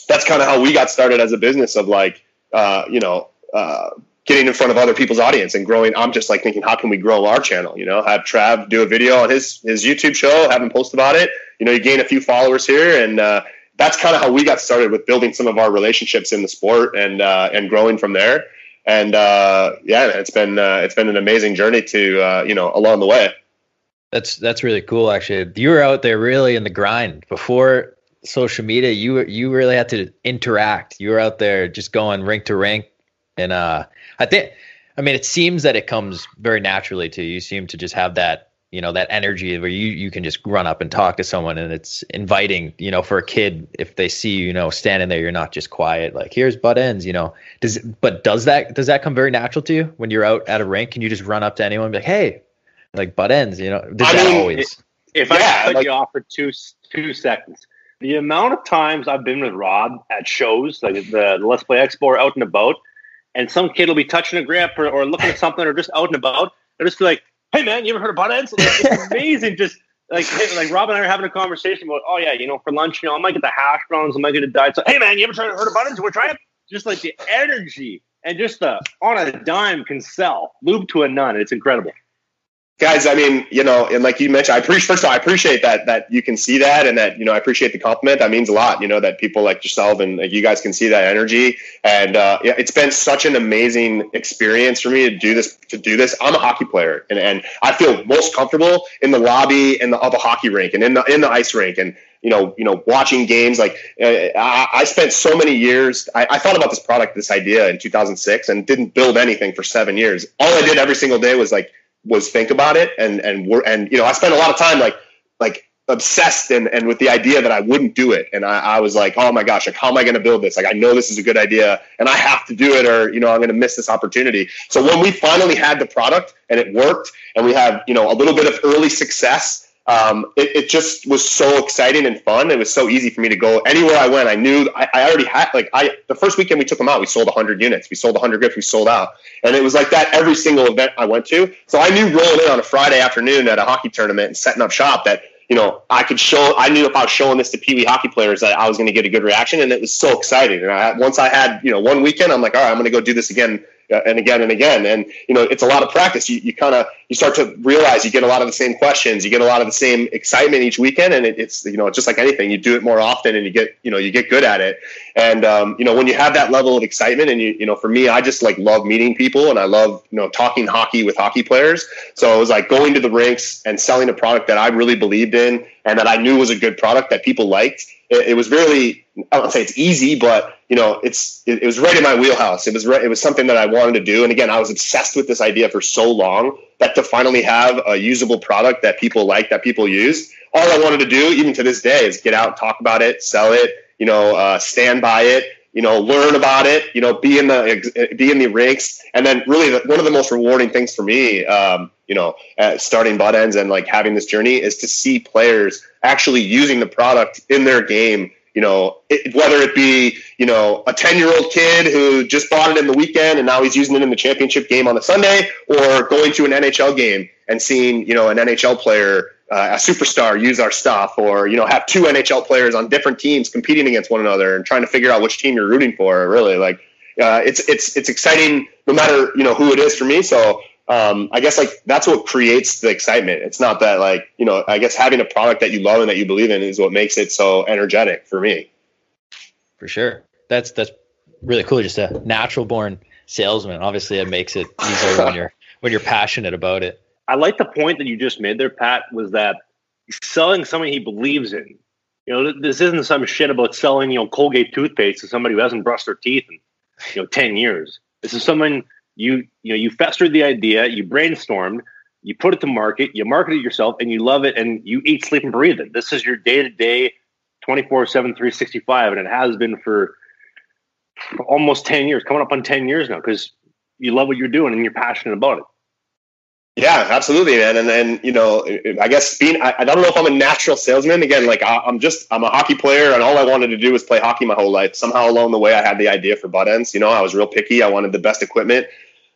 that's kind of how we got started as a business of like, uh, you know, uh, getting in front of other people's audience and growing. I'm just like thinking, how can we grow our channel? You know, have Trav do a video on his his YouTube show, have him post about it, you know, you gain a few followers here, and uh, that's kind of how we got started with building some of our relationships in the sport and uh, and growing from there. And uh, yeah, it's been uh, it's been an amazing journey to uh, you know along the way. That's that's really cool. Actually, you were out there really in the grind before social media. You you really had to interact. You were out there just going rink to rink, and uh, I think I mean it seems that it comes very naturally to you. You seem to just have that you know that energy where you you can just run up and talk to someone and it's inviting you know for a kid if they see you, you know standing there you're not just quiet like here's Buttendz you know. Does but does that does that come very natural to you when you're out at a rink? Can you just run up to anyone and be like hey like Buttendz you know? Does I that mean, always if yeah, I cut like, you off for two two seconds the amount of times I've been with Rob at shows like the, the Let's Play Expo or out and about and some kid will be touching a grip or, or looking at something or just out and about they'll just be like hey man, you ever heard of Buttendz? Like, it's amazing. Just like like Rob and I are having a conversation about, oh yeah, you know, for lunch, you know, I might get the hash browns, I might get a diet. So hey man, you ever tried heard of Buttendz? We're trying just like the energy and just the on a dime can sell lube to a nun. It's incredible guys i mean you know and like you mentioned i appreciate first of all i appreciate that that you can see that and that you know i appreciate the compliment that means a lot you know that people like yourself and like, you guys can see that energy and uh, yeah, it's been such an amazing experience for me to do this to do this i'm a hockey player and, and i feel most comfortable in the lobby and the of a hockey rink and in the in the ice rink and you know, you know, watching games. Like uh, I, I, spent so many years. I, I, thought about this product, this idea in 2006, and didn't build anything for seven years. All I did every single day was like was think about it and and we're and you know I spent a lot of time like like obsessed and and with the idea that I wouldn't do it. And I, I was like oh my gosh like how am I going to build this? Like I know this is a good idea and I have to do it or you know I'm going to miss this opportunity. So when we finally had the product and it worked and we have you know a little bit of early success um, it, it, just was so exciting and fun. It was so easy for me to go anywhere I went. I knew I, I already had like I the first weekend we took them out, we sold 100 units. We sold 100 grips. We sold out, and it was like that every single event I went to. So I knew rolling in on a Friday afternoon at a hockey tournament and setting up shop that you know I could show. I knew if I was showing this to Pee Wee hockey players that I was going to get a good reaction, and it was so exciting. And I, once I had you know one weekend, I'm like, all right, I'm going to go do this again uh, and again and again. And you know, it's a lot of practice. You, you kind of you start to realize you get a lot of the same questions, you get a lot of the same excitement each weekend, and it, it's you know just like anything, you do it more often, and you get you know you get good at it. And um, you know when you have that level of excitement, and you you know for me, I just like love meeting people, and I love you know talking hockey with hockey players. So it was like going to the rinks and selling a product that I really believed in and that I knew was a good product that people liked. It, it was really I don't say it's easy, but you know, it's it, it was right in my wheelhouse. It was right, it was something that I wanted to do, and again, I was obsessed with this idea for so long that to finally have a usable product that people like, that people use, all I wanted to do, even to this day, is get out, talk about it, sell it, you know, uh, stand by it, you know, learn about it, you know, be in the be in the ranks, and then really the, one of the most rewarding things for me, um, you know, starting Buttendz and like having this journey is to see players actually using the product in their game you know, it, whether it be, you know, a 10 year old kid who just bought it in the weekend and now he's using it in the championship game on a Sunday or going to an NHL game and seeing, you know, an NHL player, uh, a superstar use our stuff or, you know, have two NHL players on different teams competing against one another and trying to figure out which team you're rooting for. Really like, uh, it's, it's, it's exciting no matter, you know, who it is for me. So, um, I guess like that's what creates the excitement. It's not that like you know. I guess having a product that you love and that you believe in is what makes it so energetic for me. For sure, that's that's really cool. Just a natural born salesman. Obviously, it makes it easier when you're when you're passionate about it. I like the point that you just made there, Pat. Was that selling something he believes in? You know, this isn't some shit about selling you know Colgate toothpaste to somebody who hasn't brushed their teeth in you know ten years. This is someone you you know you festered the idea you brainstormed you put it to market you market it yourself and you love it and you eat sleep and breathe it this is your day-to-day 24 7 365 and it has been for almost 10 years coming up on 10 years now because you love what you're doing and you're passionate about it yeah, absolutely, man. And then, you know, I guess being, I, I don't know if I'm a natural salesman. Again, like I, am just, I'm a hockey player and all I wanted to do was play hockey my whole life. Somehow along the way, I had the idea for Buttendz. You know, I was real picky. I wanted the best equipment.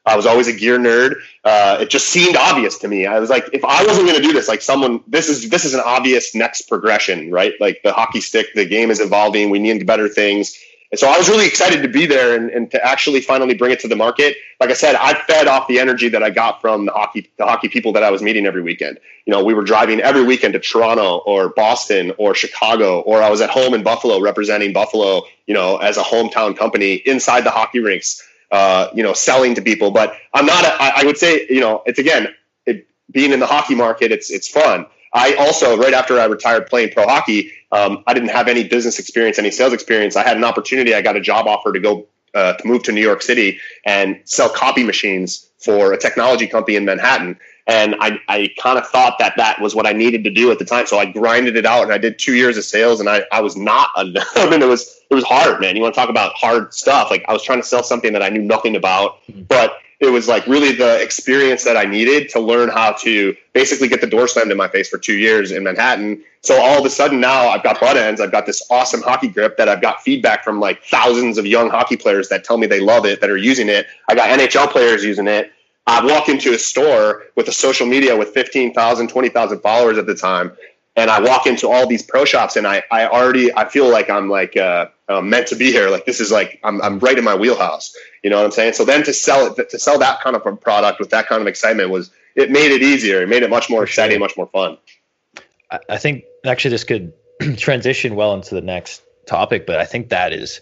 I was always a gear nerd. Uh, it just seemed obvious to me. I was like, if I wasn't going to do this, like someone, this is this is an obvious next progression, right? Like the hockey stick, the game is evolving. We need better things. And so I was really excited to be there and, and to actually finally bring it to the market. Like I said, I fed off the energy that I got from the hockey the hockey people that I was meeting every weekend. You know, we were driving every weekend to Toronto or Boston or Chicago, or I was at home in Buffalo representing Buffalo, you know, as a hometown company inside the hockey rinks, uh, you know, selling to people. But I'm not. A, I, would say, you know, it's again, it, being in the hockey market, it's it's fun. I also, right after I retired playing pro hockey, um, I didn't have any business experience, any sales experience. I had an opportunity. I got a job offer to go uh, to move to New York City and sell copy machines for a technology company in Manhattan. And I, I kind of thought that that was what I needed to do at the time. So I grinded it out and I did two years of sales and I, I was not, I mean, it was, it was hard, man. You want to talk about hard stuff. Like I was trying to sell something that I knew nothing about, mm-hmm. but it was like really the experience that I needed to learn how to basically get the door slammed in my face for two years in Manhattan. So all of a sudden now I've got Buttendz. I've got this awesome hockey grip that I've got feedback from like thousands of young hockey players that tell me they love it, that are using it. I got NHL players using it. I walk into a store with a social media with 15,000, 20,000 followers at the time. And I walk into all these pro shops and I, I already, I feel like I'm like, uh, uh, meant to be here. Like this is like I'm, I'm right in my wheelhouse. You know what I'm saying? So then to sell it, to sell that kind of a product with that kind of excitement was it made it easier. It made it much more exciting, much more fun. I think actually this could transition well into the next topic, but I think that is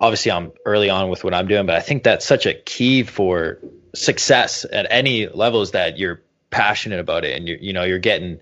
obviously I'm early on with what I'm doing, but I think that's such a key for success at any levels that you're passionate about it and you you know you're getting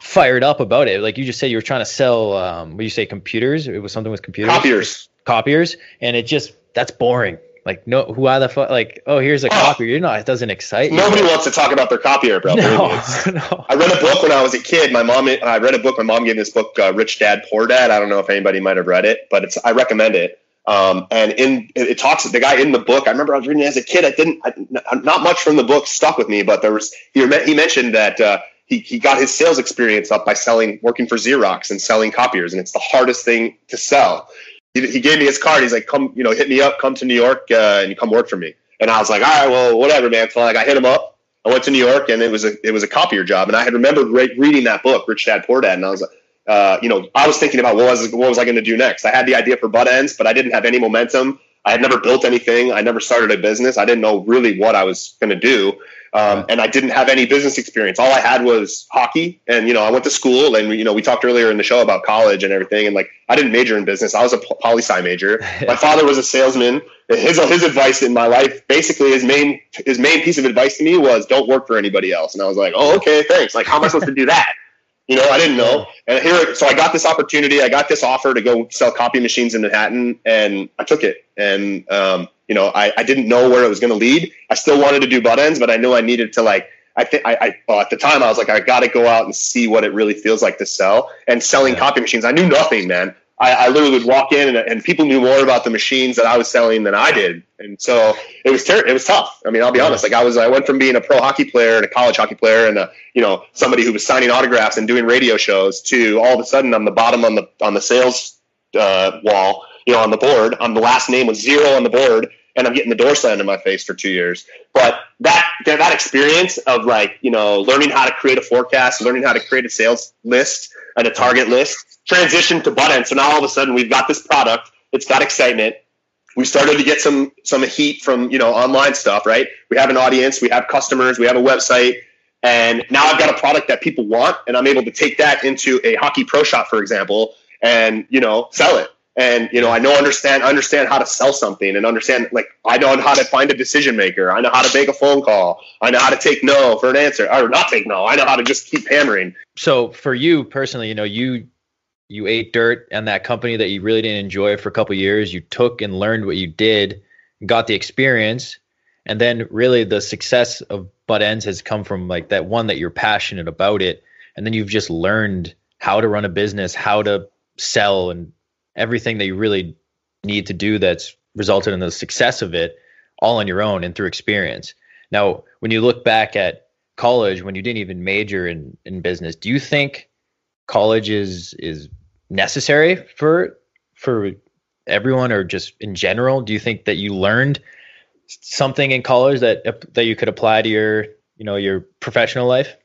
fired up about it. Like you just said, you were trying to sell. Um, what you say, computers? It was something with computers. Copiers. Copiers, and it just that's boring. Like no, who are the fuck? Like oh, here's a oh, copier. You know, it doesn't excite. Nobody wants to talk about their copier, bro. No, no. I read a book when I was a kid. My mom, I read a book. My mom gave me this book, uh, Rich Dad Poor Dad. I don't know if anybody might have read it, but it's I recommend it. Um, and in it, talks the guy in the book. I remember I was reading it as a kid. I didn't I, not much from the book stuck with me, but there was he, he mentioned that. Uh, he, he got his sales experience up by selling, working for Xerox and selling copiers. And it's the hardest thing to sell. He, he gave me his card. He's like, come, you know, hit me up, come to New York uh, and you come work for me. And I was like, all right, well, whatever, man. So like I hit him up. I went to New York and it was a, it was a copier job. And I had remembered re- reading that book, Rich Dad Poor Dad. And I was like, uh, you know, I was thinking about what was, what was I going to do next? I had the idea for Buttendz, but I didn't have any momentum. I had never built anything. I never started a business. I didn't know really what I was going to do. Um, and I didn't have any business experience. All I had was hockey, and you know, I went to school, and you know, we talked earlier in the show about college and everything. And like, I didn't major in business; I was a poli sci major. My father was a salesman. His his advice in my life, basically, his main his main piece of advice to me was, "Don't work for anybody else." And I was like, "Oh, okay, thanks." Like, how am I supposed to do that? You know, I didn't know. And here, so I got this opportunity. I got this offer to go sell copy machines in Manhattan, and I took it. And um, you know, I, I didn't know where it was going to lead. I still wanted to do Buttendz, but I knew I needed to like. I think I, I well, at the time I was like, I got to go out and see what it really feels like to sell. And selling yeah. copy machines, I knew nothing, man. I, I literally would walk in and, and, people knew more about the machines that I was selling than I did, and so it was ter- it was tough. I mean, I'll be honest. Like I was, I went from being a pro hockey player and a college hockey player and a, you know somebody who was signing autographs and doing radio shows to all of a sudden I'm the bottom on the on the sales uh, wall, you know, on the board. I'm the last name with zero on the board, and I'm getting the door slammed in my face for two years. But that that experience of like you know learning how to create a forecast, learning how to create a sales list and a target list, transitioned to butt end. So now all of a sudden we've got this product. It's got excitement. We started to get some some heat from you know online stuff. Right? We have an audience. We have customers. We have a website. And now I've got a product that people want, and I'm able to take that into a hockey pro shop, for example, and you know sell it and you know i know understand understand how to sell something and understand like i know how to find a decision maker. I know how to make a phone call. I know how to take no for an answer or not take no. I know how to just keep hammering. So for you personally you know you you ate dirt and that company that you really didn't enjoy for a couple years you took and learned what you did got the experience and then really the success of Buttendz has come from like that one that you're passionate about it. And then you've just learned how to run a business how to sell and everything that you really need to do that's resulted in the success of it all on your own and through experience. Now, when you look back at college, when you didn't even major in, in business, do you think college is is necessary for for everyone or just in general? Do you think that you learned something in college that that you could apply to your you know your professional life?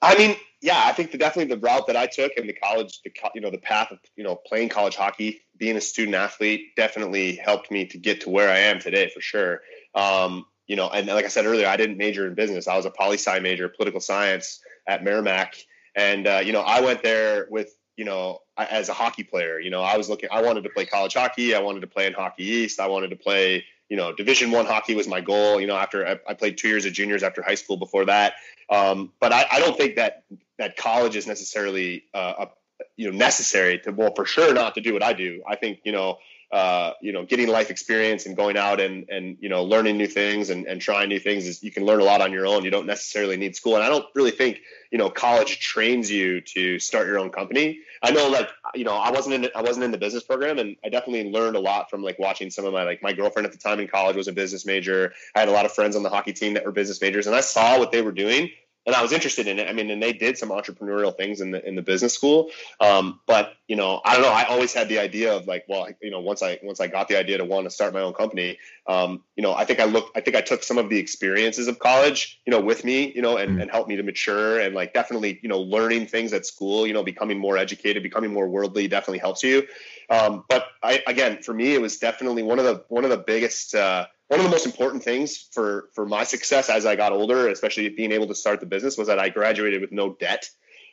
I mean, yeah, I think the, definitely the route that I took in the college, the you know the path of you know playing college hockey, being a student athlete, definitely helped me to get to where I am today for sure. Um, you know, and like I said earlier, I didn't major in business. I was a poli sci major, political science at Merrimack, and uh, you know, I went there with you know as a hockey player. You know, I was looking. I wanted to play college hockey. I wanted to play in Hockey East. I wanted to play you know, Division One hockey was my goal. You know, after I, I, played two years of juniors after high school before that. Um, but I, I, don't think that that college is necessarily uh, a, you know necessary to well for sure not to do what I do. I think you know uh, you know, getting life experience and going out and, and, you know, learning new things and, and trying new things is you can learn a lot on your own. You don't necessarily need school. And I don't really think, you know, college trains you to start your own company. I know like, you know, I wasn't in, I wasn't in the business program and I definitely learned a lot from like watching some of my, like my girlfriend at the time in college was a business major. I had a lot of friends on the hockey team that were business majors and I saw what they were doing and I was interested in it. I mean, and they did some entrepreneurial things in the in the business school. Um, but you know, I don't know. I always had the idea of like, well, you know, once I once I got the idea to want to start my own company, um, you know, I think I looked, I think I took some of the experiences of college, you know, with me, you know, and, mm. and helped me to mature and like definitely, you know, learning things at school, you know, becoming more educated, becoming more worldly definitely helps you. Um, but I again, for me, it was definitely one of the one of the biggest. Uh, one of the most important things for for my success as I got older, especially being able to start the business, was that I graduated with no debt.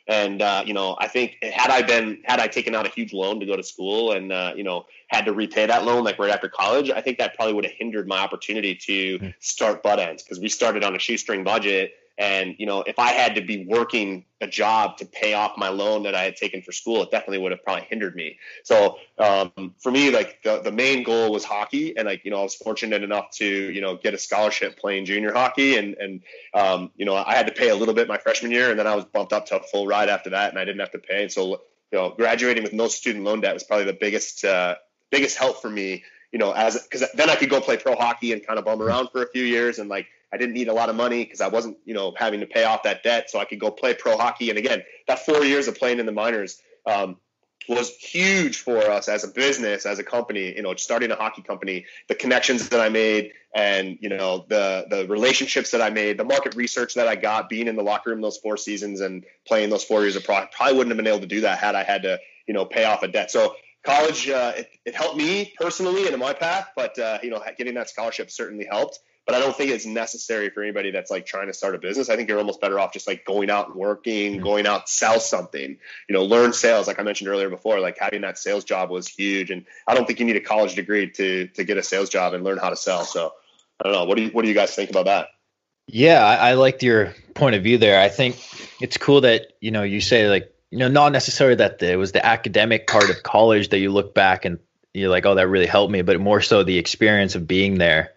And uh, you know, I think had I been had I taken out a huge loan to go to school and uh, you know had to repay that loan like right after college, I think that probably would have hindered my opportunity to hmm. start Buttendz because we started on a shoestring budget and you know, if I had to be working a job to pay off my loan that I had taken for school, it definitely would have probably hindered me. So um, for me, like the, the main goal was hockey, and like you know, I was fortunate enough to you know get a scholarship playing junior hockey, and and um, you know, I had to pay a little bit my freshman year, and then I was bumped up to a full ride after that, and I didn't have to pay. And so you know, graduating with no student loan debt was probably the biggest uh, biggest help for me. You know, as because then I could go play pro hockey and kind of bum around for a few years and like I didn't need a lot of money because I wasn't, you know, having to pay off that debt, so I could go play pro hockey. And again, that four years of playing in the minors um, was huge for us as a business, as a company. You know, starting a hockey company, the connections that I made, and you know, the the relationships that I made, the market research that I got, being in the locker room those four seasons and playing those four years of pro, probably wouldn't have been able to do that had I had to, you know, pay off a debt. So college, uh, it, it, helped me personally and in my path, but uh, you know, getting that scholarship certainly helped but I don't think it's necessary for anybody that's like trying to start a business. I think you're almost better off just like going out and working, mm-hmm. going out, sell something, you know, learn sales. Like I mentioned earlier before, like having that sales job was huge. And I don't think you need a college degree to, to get a sales job and learn how to sell. So I don't know. What do you, what do you guys think about that? Yeah, I, I liked your point of view there. I think it's cool that, you know, you say like, you know, not necessarily that the, it was the academic part of college that you look back and you're like, oh, that really helped me, but more so the experience of being there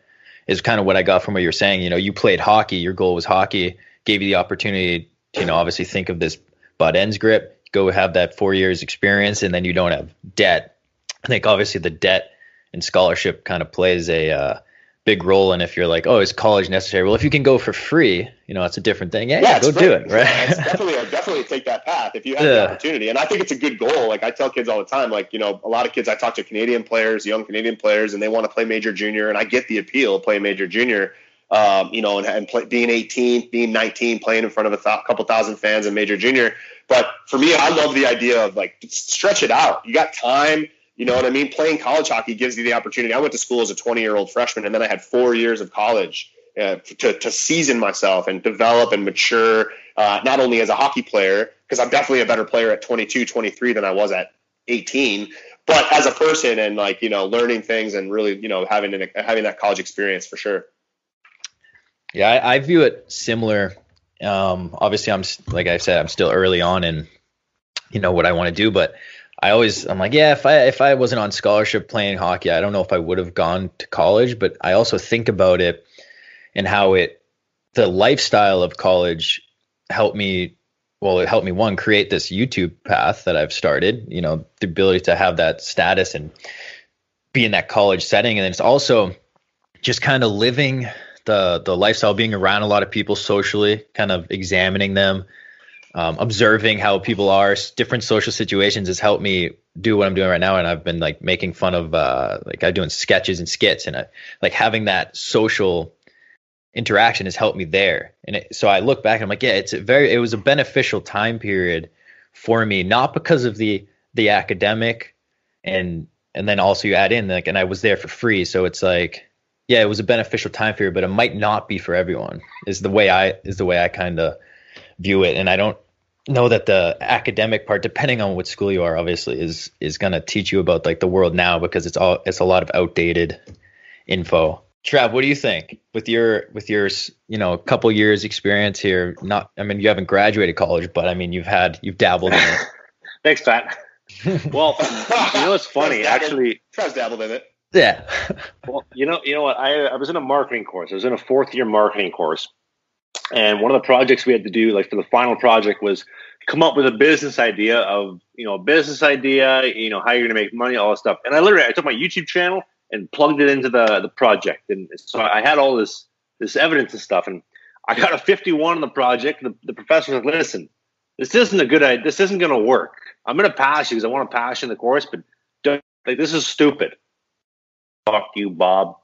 is kind of what I got from what you're saying. You know, you played hockey, your goal was hockey, gave you the opportunity to, you know, obviously think of this Buttendz grip, go have that four years experience, and then you don't have debt. I think obviously the debt and scholarship kind of plays a uh, big role in if you're like, oh, is college necessary? Well, if you can go for free, you know, that's a different thing. Yeah, yeah, yeah go great. do it, right? Yeah, definitely, definitely take that path if you have the opportunity. And I think it's a good goal. Like I tell kids all the time, like you know, a lot of kids I talk to Canadian players, young Canadian players, and they want to play major junior, and I get the appeal of playing major junior. Um, you know, and, and play, being 18, being 19, playing in front of a th- couple thousand fans in major junior. But for me, I love the idea of like stretch it out. You got time you know what I mean? Playing college hockey gives you the opportunity. I went to school as a 20 year old freshman, and then I had four years of college uh, to, to season myself and develop and mature, uh, not only as a hockey player, because I'm definitely a better player at 22, 23 than I was at 18, but as a person and like, you know, learning things and really, you know, having, an, having that college experience for sure. Yeah, I, I view it similar. Um, obviously, I'm like I said, I'm still early on in, you know, what I want to do, but I always I'm like, yeah, if I if I wasn't on scholarship playing hockey, I don't know if I would have gone to college, but I also think about it and how it the lifestyle of college helped me well, it helped me one create this YouTube path that I've started, you know, the ability to have that status and be in that college setting. And it's also just kind of living the the lifestyle being around a lot of people socially, kind of examining them, um, observing how people are, different social situations has helped me do what I'm doing right now. And I've been like making fun of, uh, like I'm doing sketches and skits and uh, like having that social interaction has helped me there. And it, so I look back and I'm like, yeah, it's a very it was a beneficial time period for me, not because of the the academic and and then also you add in like and I was there for free. So it's like yeah, it was a beneficial time period, but it might not be for everyone. Is the way I is the way I kind of view it. And I don't know that the academic part, depending on what school you are, obviously is is gonna teach you about like the world now because it's all it's a lot of outdated info. Trav, what do you think with your with your you know a couple years experience here? Not, I mean, you haven't graduated college, but I mean, you've had you've dabbled in it. Thanks, Pat. well, you know it's funny? Actually, Trav's dabbled in it. Yeah. well, you know, you know what? I I was in a marketing course. I was in a fourth year marketing course, and one of the projects we had to do, like for the final project, was come up with a business idea of you know a business idea, you know how you're going to make money, all this stuff. And I literally I took my YouTube channel and plugged it into the the project. And so I had all this this evidence and stuff, and I got a 51 on the project. The, the professor said, "Listen, this isn't a good idea. This isn't going to work. I'm going to pass you because I want to pass you in the course, but don't, like this is stupid." Fuck you, Bob.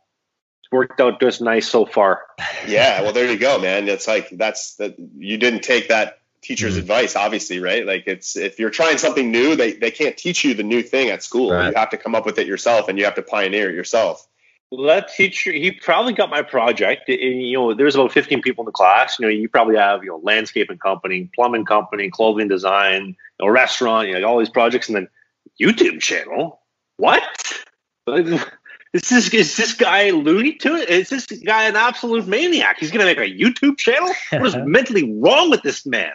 It's worked out just nice so far. Yeah, well, there you go, man. It's like that's that you didn't take that teacher's mm-hmm. advice obviously right like it's if you're trying something new they, they can't teach you the new thing at school right. you have to come up with it yourself and you have to pioneer it yourself that teacher he probably got my project and, you know there's about 15 people in the class you know you probably have you know landscaping company plumbing company clothing design you know restaurant you know all these projects and then youtube channel what is this is this guy loony to it? Is this guy an absolute maniac? He's going to make a YouTube channel? What is mentally wrong with this man?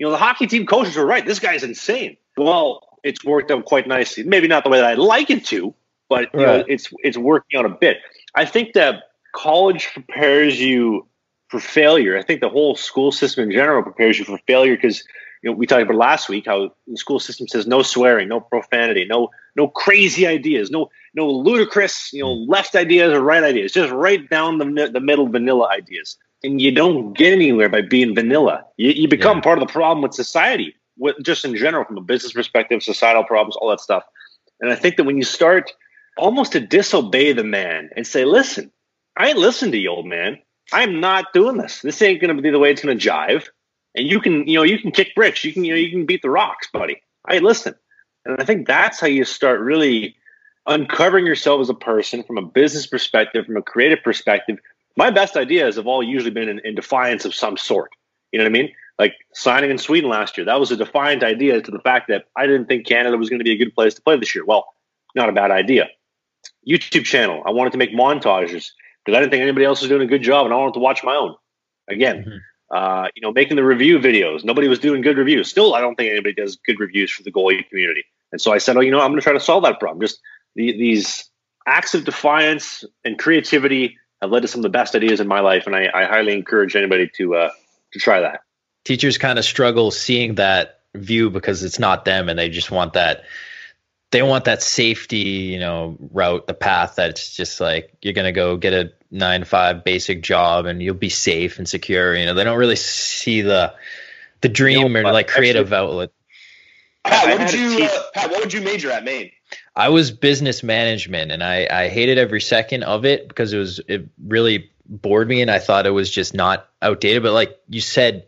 you know, the hockey team coaches were right. This guy's insane. Well, it's worked out quite nicely. Maybe not the way that I'd like it to, but right. know, it's it's working out a bit. I think that college prepares you for failure. I think the whole school system in general prepares you for failure because you know we talked about last week how the school system says no swearing, no profanity, no no crazy ideas, no no ludicrous you know mm. left ideas or right ideas, just right down the the middle vanilla ideas and you don't get anywhere by being vanilla. You, you become yeah. part of the problem with society, with just in general, from a business perspective, societal problems, all that stuff. And I think that when you start almost to disobey the man and say, "Listen, I ain't listen to you, old man. I'm not doing this. This ain't going to be the way it's going to jive." And you can, you know, you can kick bricks. You can, you know, you can beat the rocks, buddy. I listen. And I think that's how you start really uncovering yourself as a person from a business perspective, from a creative perspective, my best ideas have all usually been in, in, defiance of some sort. You know what I mean? Like signing in Sweden last year, that was a defiant idea to the fact that I didn't think Canada was going to be a good place to play this year. Well, not a bad idea. YouTube channel, I wanted to make montages because I didn't think anybody else was doing a good job, and I wanted to watch my own. Again, mm-hmm. uh, you know, making the review videos. Nobody was doing good reviews. Still, I don't think anybody does good reviews for the goalie community. And so I said, oh, you know, I'm going to try to solve that problem. Just the, these acts of defiance and creativity have led to some of the best ideas in my life, and I, I highly encourage anybody to uh, to try that. Teachers kind of struggle seeing that view because it's not them, and they just want that. They want that safety, you know, route, the path that's just like you're gonna go get a nine to five basic job and you'll be safe and secure. You know, they don't really see the the dream you know, or like creative actually, outlet. Pat, what would you uh, Pat, what would you major at Maine? I was business management and I, I hated every second of it because it was it really bored me and I thought it was just not outdated. But like you said,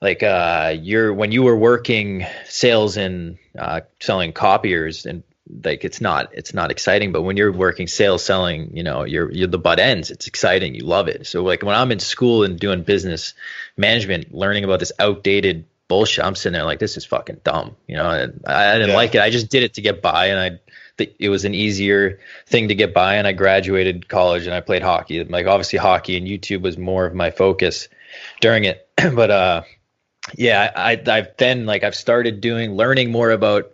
like uh you're when you were working sales and uh selling copiers and like it's not it's not exciting. But when you're working sales selling you know you're you're the Buttendz. It's exciting. You love it. So like when i'm in school and doing business management learning about this outdated bullshit. I'm sitting there like this is fucking dumb. You know, I, I didn't yeah. like it. I just did it to get by, and I it was an easier thing to get by. And I graduated college and I played hockey. Like obviously hockey and YouTube was more of my focus during it. but uh, yeah, I I've then like I've started doing learning more about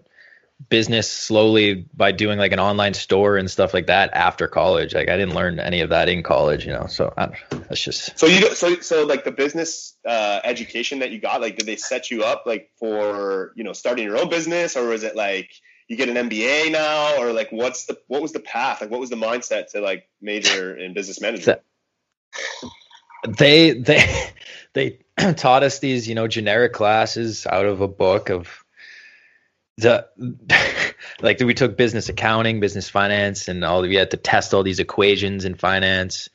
business slowly by doing like an online store and stuff like that after college. Like I didn't learn any of that in college, you know. So I, that's just so you so so like the business uh, education that you got. Like, did they set you up like for you know starting your own business, or was it like you get an MBA now, or like what's the what was the path? Like, what was the mindset to like major in business management? They they they taught us these you know generic classes out of a book of the like we took business accounting, business finance, and all we had to test all these equations in finance,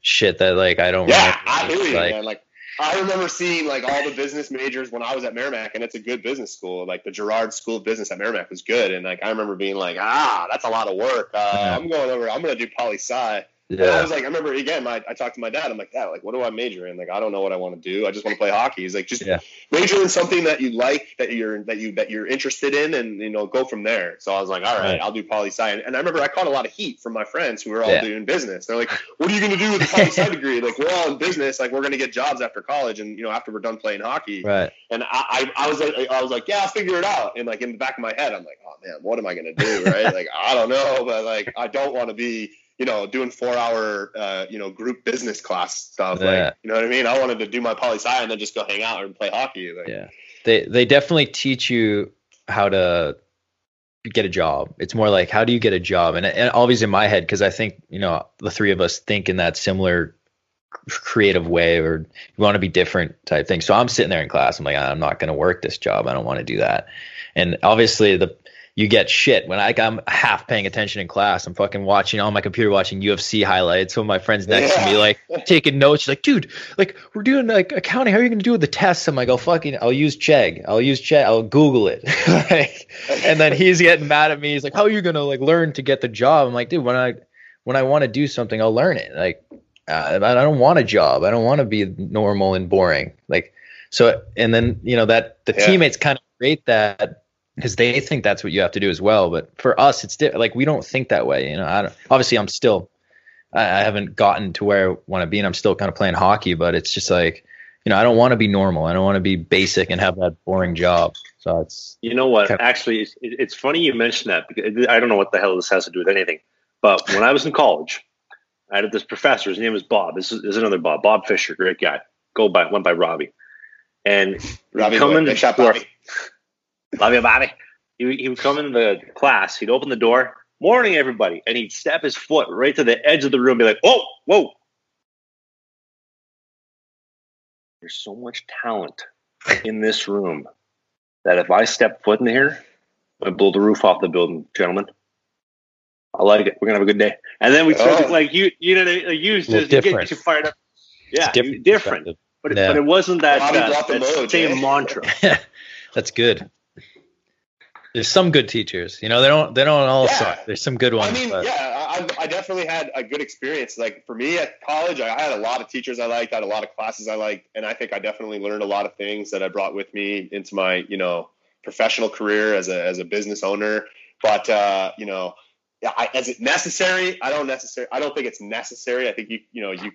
shit that like I don't. Yeah, remember. I hear you, like, man. Like I remember seeing like all the business majors when I was at Merrimack, and it's a good business school. Like the Girard School of Business at Merrimack was good, and like I remember being like, ah, that's a lot of work. Uh, Yeah. I'm going over. I'm gonna do poli sci. And I was like, I remember again. My, I talked to my dad. I'm like, Dad, like, what do I major in? Like, I don't know what I want to do. I just want to play hockey. He's like, just Yeah. major in something that you like, that you're that you that you're interested in, and you know, go from there. So I was like, all right, Right. I'll do poli sci. And, I remember I caught a lot of heat from my friends who were all Yeah. doing business. They're like, what are you going to do with a poli sci degree? Like, we're all in business. Like, we're going to get jobs after college, and you know, after we're done playing hockey. right. And I, I, I was like, I was like, yeah, I'll figure it out. And like in the back of my head, I'm like, oh man, what am I gonna do, right? like I don't know, but like I don't want to be, you know, doing four hour, uh, you know, group business class stuff. Yeah. Like, you know what I mean? I wanted to do my poli sci and then just go hang out and play hockey. Like, Yeah, they they definitely teach you how to get a job. It's more like how do you get a job, and and always in my head because I think you know the three of us think in that similar creative way or you want to be different type thing. So I'm sitting there in class. I'm like, I'm not going to work this job. I don't want to do that. And obviously the you get shit when I, I'm half paying attention in class. I'm fucking watching on my computer, watching UFC highlights. One of my friends next to me, like taking notes. She's like, dude, like we're doing like accounting. How are you going to do with the tests? I'm like, oh fucking, I'll use Chegg. I'll use Chegg. I'll Google it. like, and then he's getting mad at me. He's like, how are you going to like learn to get the job? I'm like, dude, when I when I want to do something, I'll learn it. Like, uh, I don't want a job. I don't want to be normal and boring. Like, so, and then you know that the Yeah. teammates kind of create that because they think that's what you have to do as well. But for us, it's di- like we don't think that way. You know, I don't, obviously I'm still, I, I haven't gotten to where I want to be, and I'm still kind of playing hockey. But it's just like, you know, I don't want to be normal. I don't want to be basic and have that boring job. So it's You know what? Okay. Actually, it's, it's funny you mentioned that because I don't know what the hell this has to do with anything. But when I was in college, I had this professor. His name was Bob. This is, this is another Bob. Bob Fisher, great guy. Go by went by Robbie. And Robbie, come boy, in Love you, Bobby. He, would- he would come in the class. He'd open the door. Morning, everybody. And he'd step his foot right to the edge of the room. Be like, "Whoa, whoa!" There's so much talent in this room that if I step foot in here, I blow the roof off the building, gentlemen. I like it. We're gonna have a good day. And then we start Oh. like you, you know, like, you just Little get different. you fired up. Yeah, it's different, different. But, it, Yeah. but it wasn't that, Bobby that, that mode, same eh? mantra. That's good. There's some good teachers. You know, they don't they don't all Yeah. suck. There's some good ones. I mean, but yeah, I, I definitely had a good experience. Like for me at college, I had a lot of teachers I liked, I had a lot of classes I liked, and I think I definitely learned a lot of things that I brought with me into my, you know, professional career as a as a business owner. But uh, you know, I, is it necessary? I don't necessarily. I don't think it's necessary. I think you, you know, you.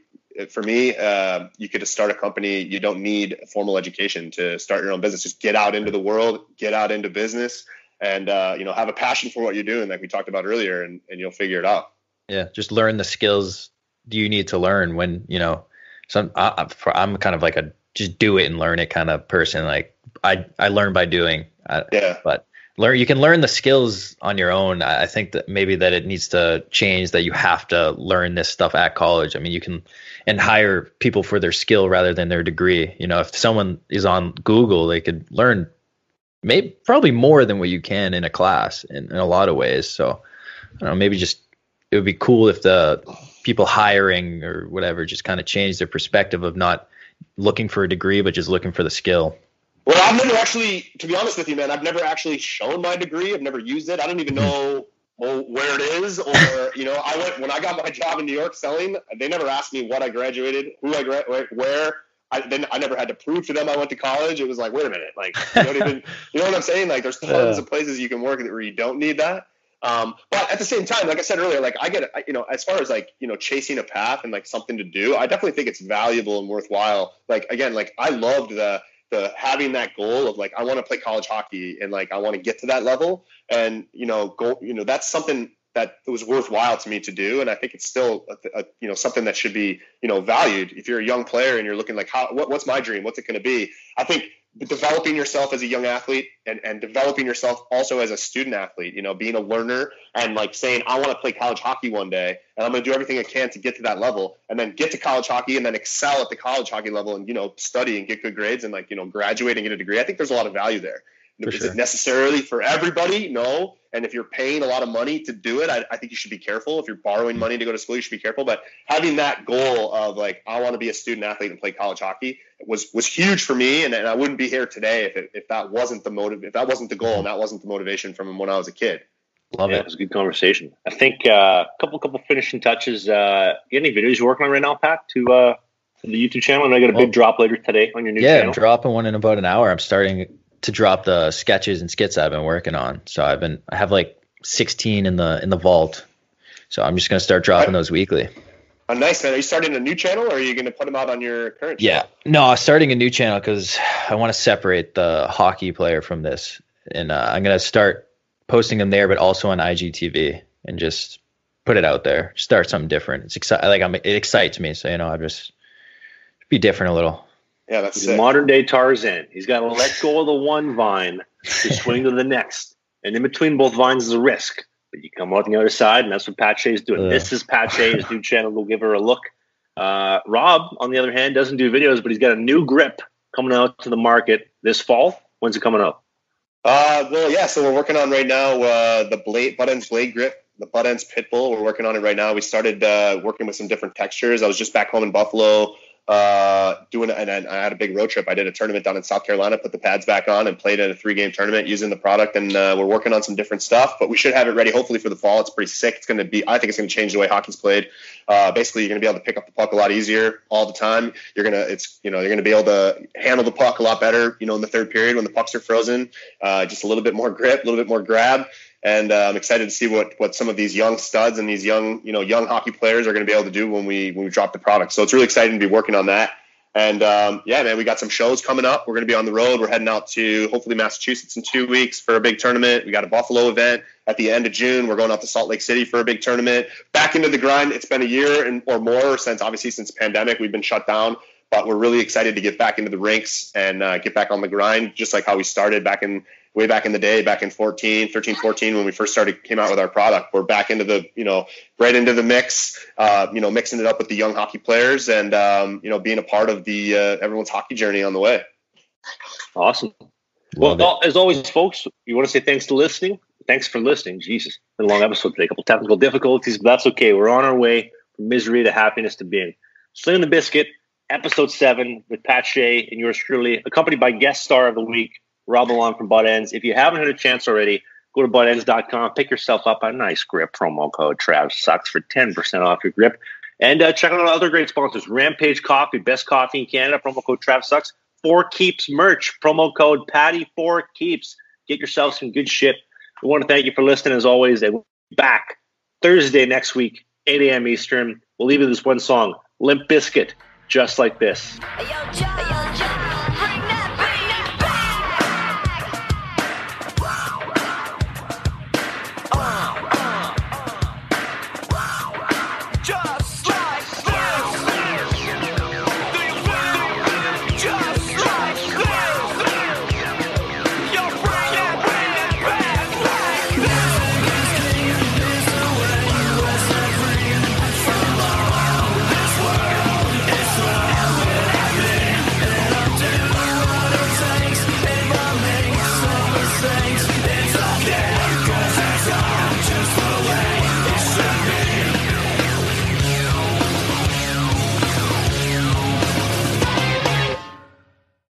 For me, uh, you could just start a company. You don't need formal education to start your own business. Just get out into the world, get out into business, and uh, you know, have a passion for what you're doing, like we talked about earlier, and, and you'll figure it out. yeah, just learn the skills do you need to learn when you know. Some I, I'm kind of like a just do it and learn it kind of person. Like I I learn by doing. I, Yeah. But learn you can learn the skills on your own I think that maybe that it needs to change that you have to learn this stuff at college i mean you can and hire people for their skill rather than their degree you know if someone is on google they could learn maybe probably more than what you can in a class in, in a lot of ways so i don't know maybe just it would be cool if the people hiring or whatever just kind of change their perspective of not looking for a degree but just looking for the skill Well, I've never actually, to be honest with you, man, I've never actually shown my degree. I've never used it. I don't even hmm. know well, where it is, or you know, I went when I got my job in New York selling. They never asked me what I graduated, who I gra- where. I then I never had to prove to them I went to college. It was like, wait a minute, like you don't even, you know what I'm saying? Like, there's tons Yeah. of places you can work where you don't need that. Um, but at the same time, like I said earlier, like I get, you know, as far as like, you know, chasing a path and like something to do, I definitely think it's valuable and worthwhile. Like, again, like I loved the, the having that goal of like, I want to play college hockey and like, I want to get to that level and, you know, go, you know, that's something that it was worthwhile to me to do. And I think it's still, a, a, you know, something that should be, you know, valued if you're a young player and you're looking like, how, what, what's my dream? What's it going to be? I think developing yourself as a young athlete and, and developing yourself also as a student athlete, you know, being a learner and like saying, I want to play college hockey one day and I'm going to do everything I can to get to that level and then get to college hockey and then excel at the college hockey level and, you know, study and get good grades and like, you know, graduate and get a degree. I think there's a lot of value there. Is sure. it necessarily for everybody? No. And if you're paying a lot of money to do it, I, I, think you should be careful. If you're borrowing money to go to school, you should be careful. But having that goal of like, I want to be a student athlete and play college hockey was was huge for me. And, and I wouldn't be here today if, it, if that wasn't the motive, if that wasn't the goal and that wasn't the motivation from when I was a kid. Love yeah, it. It was a good conversation. I think a uh, couple couple finishing touches. Uh, you any videos you're working on right now, Pat, to uh, the YouTube channel? And I got a big drop later today on your new yeah, channel. I'm dropping one in about an hour. I'm starting to drop the sketches and skits I've been working on. So I've been I have like 16 in the in the vault. So I'm just gonna start dropping those weekly. Oh, nice man. Are you starting a new channel, or are you gonna put them out on your current? Yeah, no, I'm starting a new channel because I want to separate the hockey player from this, and uh, I'm gonna start posting them there, but also on IGTV, and just put it out there. Start something different. It's exciting. Like I'm, it excites me. So you know, I just be different a little. Yeah, that's He's modern day Tarzan. He's got to let go of the one vine to swing to the next, and in between both vines is a risk. But you come out on the other side, and that's what Pat Shea is doing. This is Pat Shea, his new channel. will give her a look. Uh, Rob, on the other hand, doesn't do videos, but he's got a new grip coming out to the market this fall. When's it coming out? Uh, well, yeah. So we're working on right now uh, the blade Buttendz blade grip, the Buttendz pitbull. We're working on it right now. We started uh, working with some different textures. I was just back home in Buffalo uh, doing and I had a big road trip. I did a tournament down in South Carolina, put the pads back on, and played in a three game tournament using the product. And uh, we're working on some different stuff, but we should have it ready hopefully for the fall. It's pretty sick. It's going to be. I think it's going to change the way hockey's played. Uh, basically, you're going to be able to pick up the puck a lot easier all the time. You're gonna it's you know you're going to be able to handle the puck a lot better. You know in the third period when the pucks are frozen, uh, just a little bit more grip, a little bit more grab and uh, I'm excited to see what what some of these young studs and these young you know young hockey players are going to be able to do when we when we drop the product. So it's really exciting to be working on that. And um, yeah, man, we got some shows coming up. We're going to be on the road. We're heading out to hopefully Massachusetts in two weeks for a big tournament. We got a Buffalo event at the end of June. We're going out to Salt Lake City for a big tournament. Back into the grind. It's been a year and or more since obviously since pandemic we've been shut down, but we're really excited to get back into the rinks and uh, get back on the grind, just like how we started back in way back in the day, back in 14, 13, 14, when we first started, came out with our product. We're back into the, you know, right into the mix, uh, you know, mixing it up with the young hockey players and, um, you know, being a part of the uh, everyone's hockey journey on the way. Awesome. Well, as always, folks, we want to say thanks to listening. Thanks for listening. Jesus, been a long episode today. A couple technical difficulties, but that's okay. We're on our way from misery to happiness to being. Sling the Biscuit, episode seven with Pat Shea and yours truly, accompanied by guest star of the week, Rob Along from Buttendz. If you haven't had a chance already, go to buttendz.com, pick yourself up a nice grip promo code Trav Sucks for 10% off your grip. And uh, check out our other great sponsors Rampage Coffee, best coffee in Canada, promo code Trav Sucks. Four Keeps merch, promo code Patty Four Keeps. Get yourself some good shit. We want to thank you for listening as always. And we'll be back Thursday next week, 8 a.m. Eastern. We'll leave you this one song, Limp Bizkit, just like this. Yo,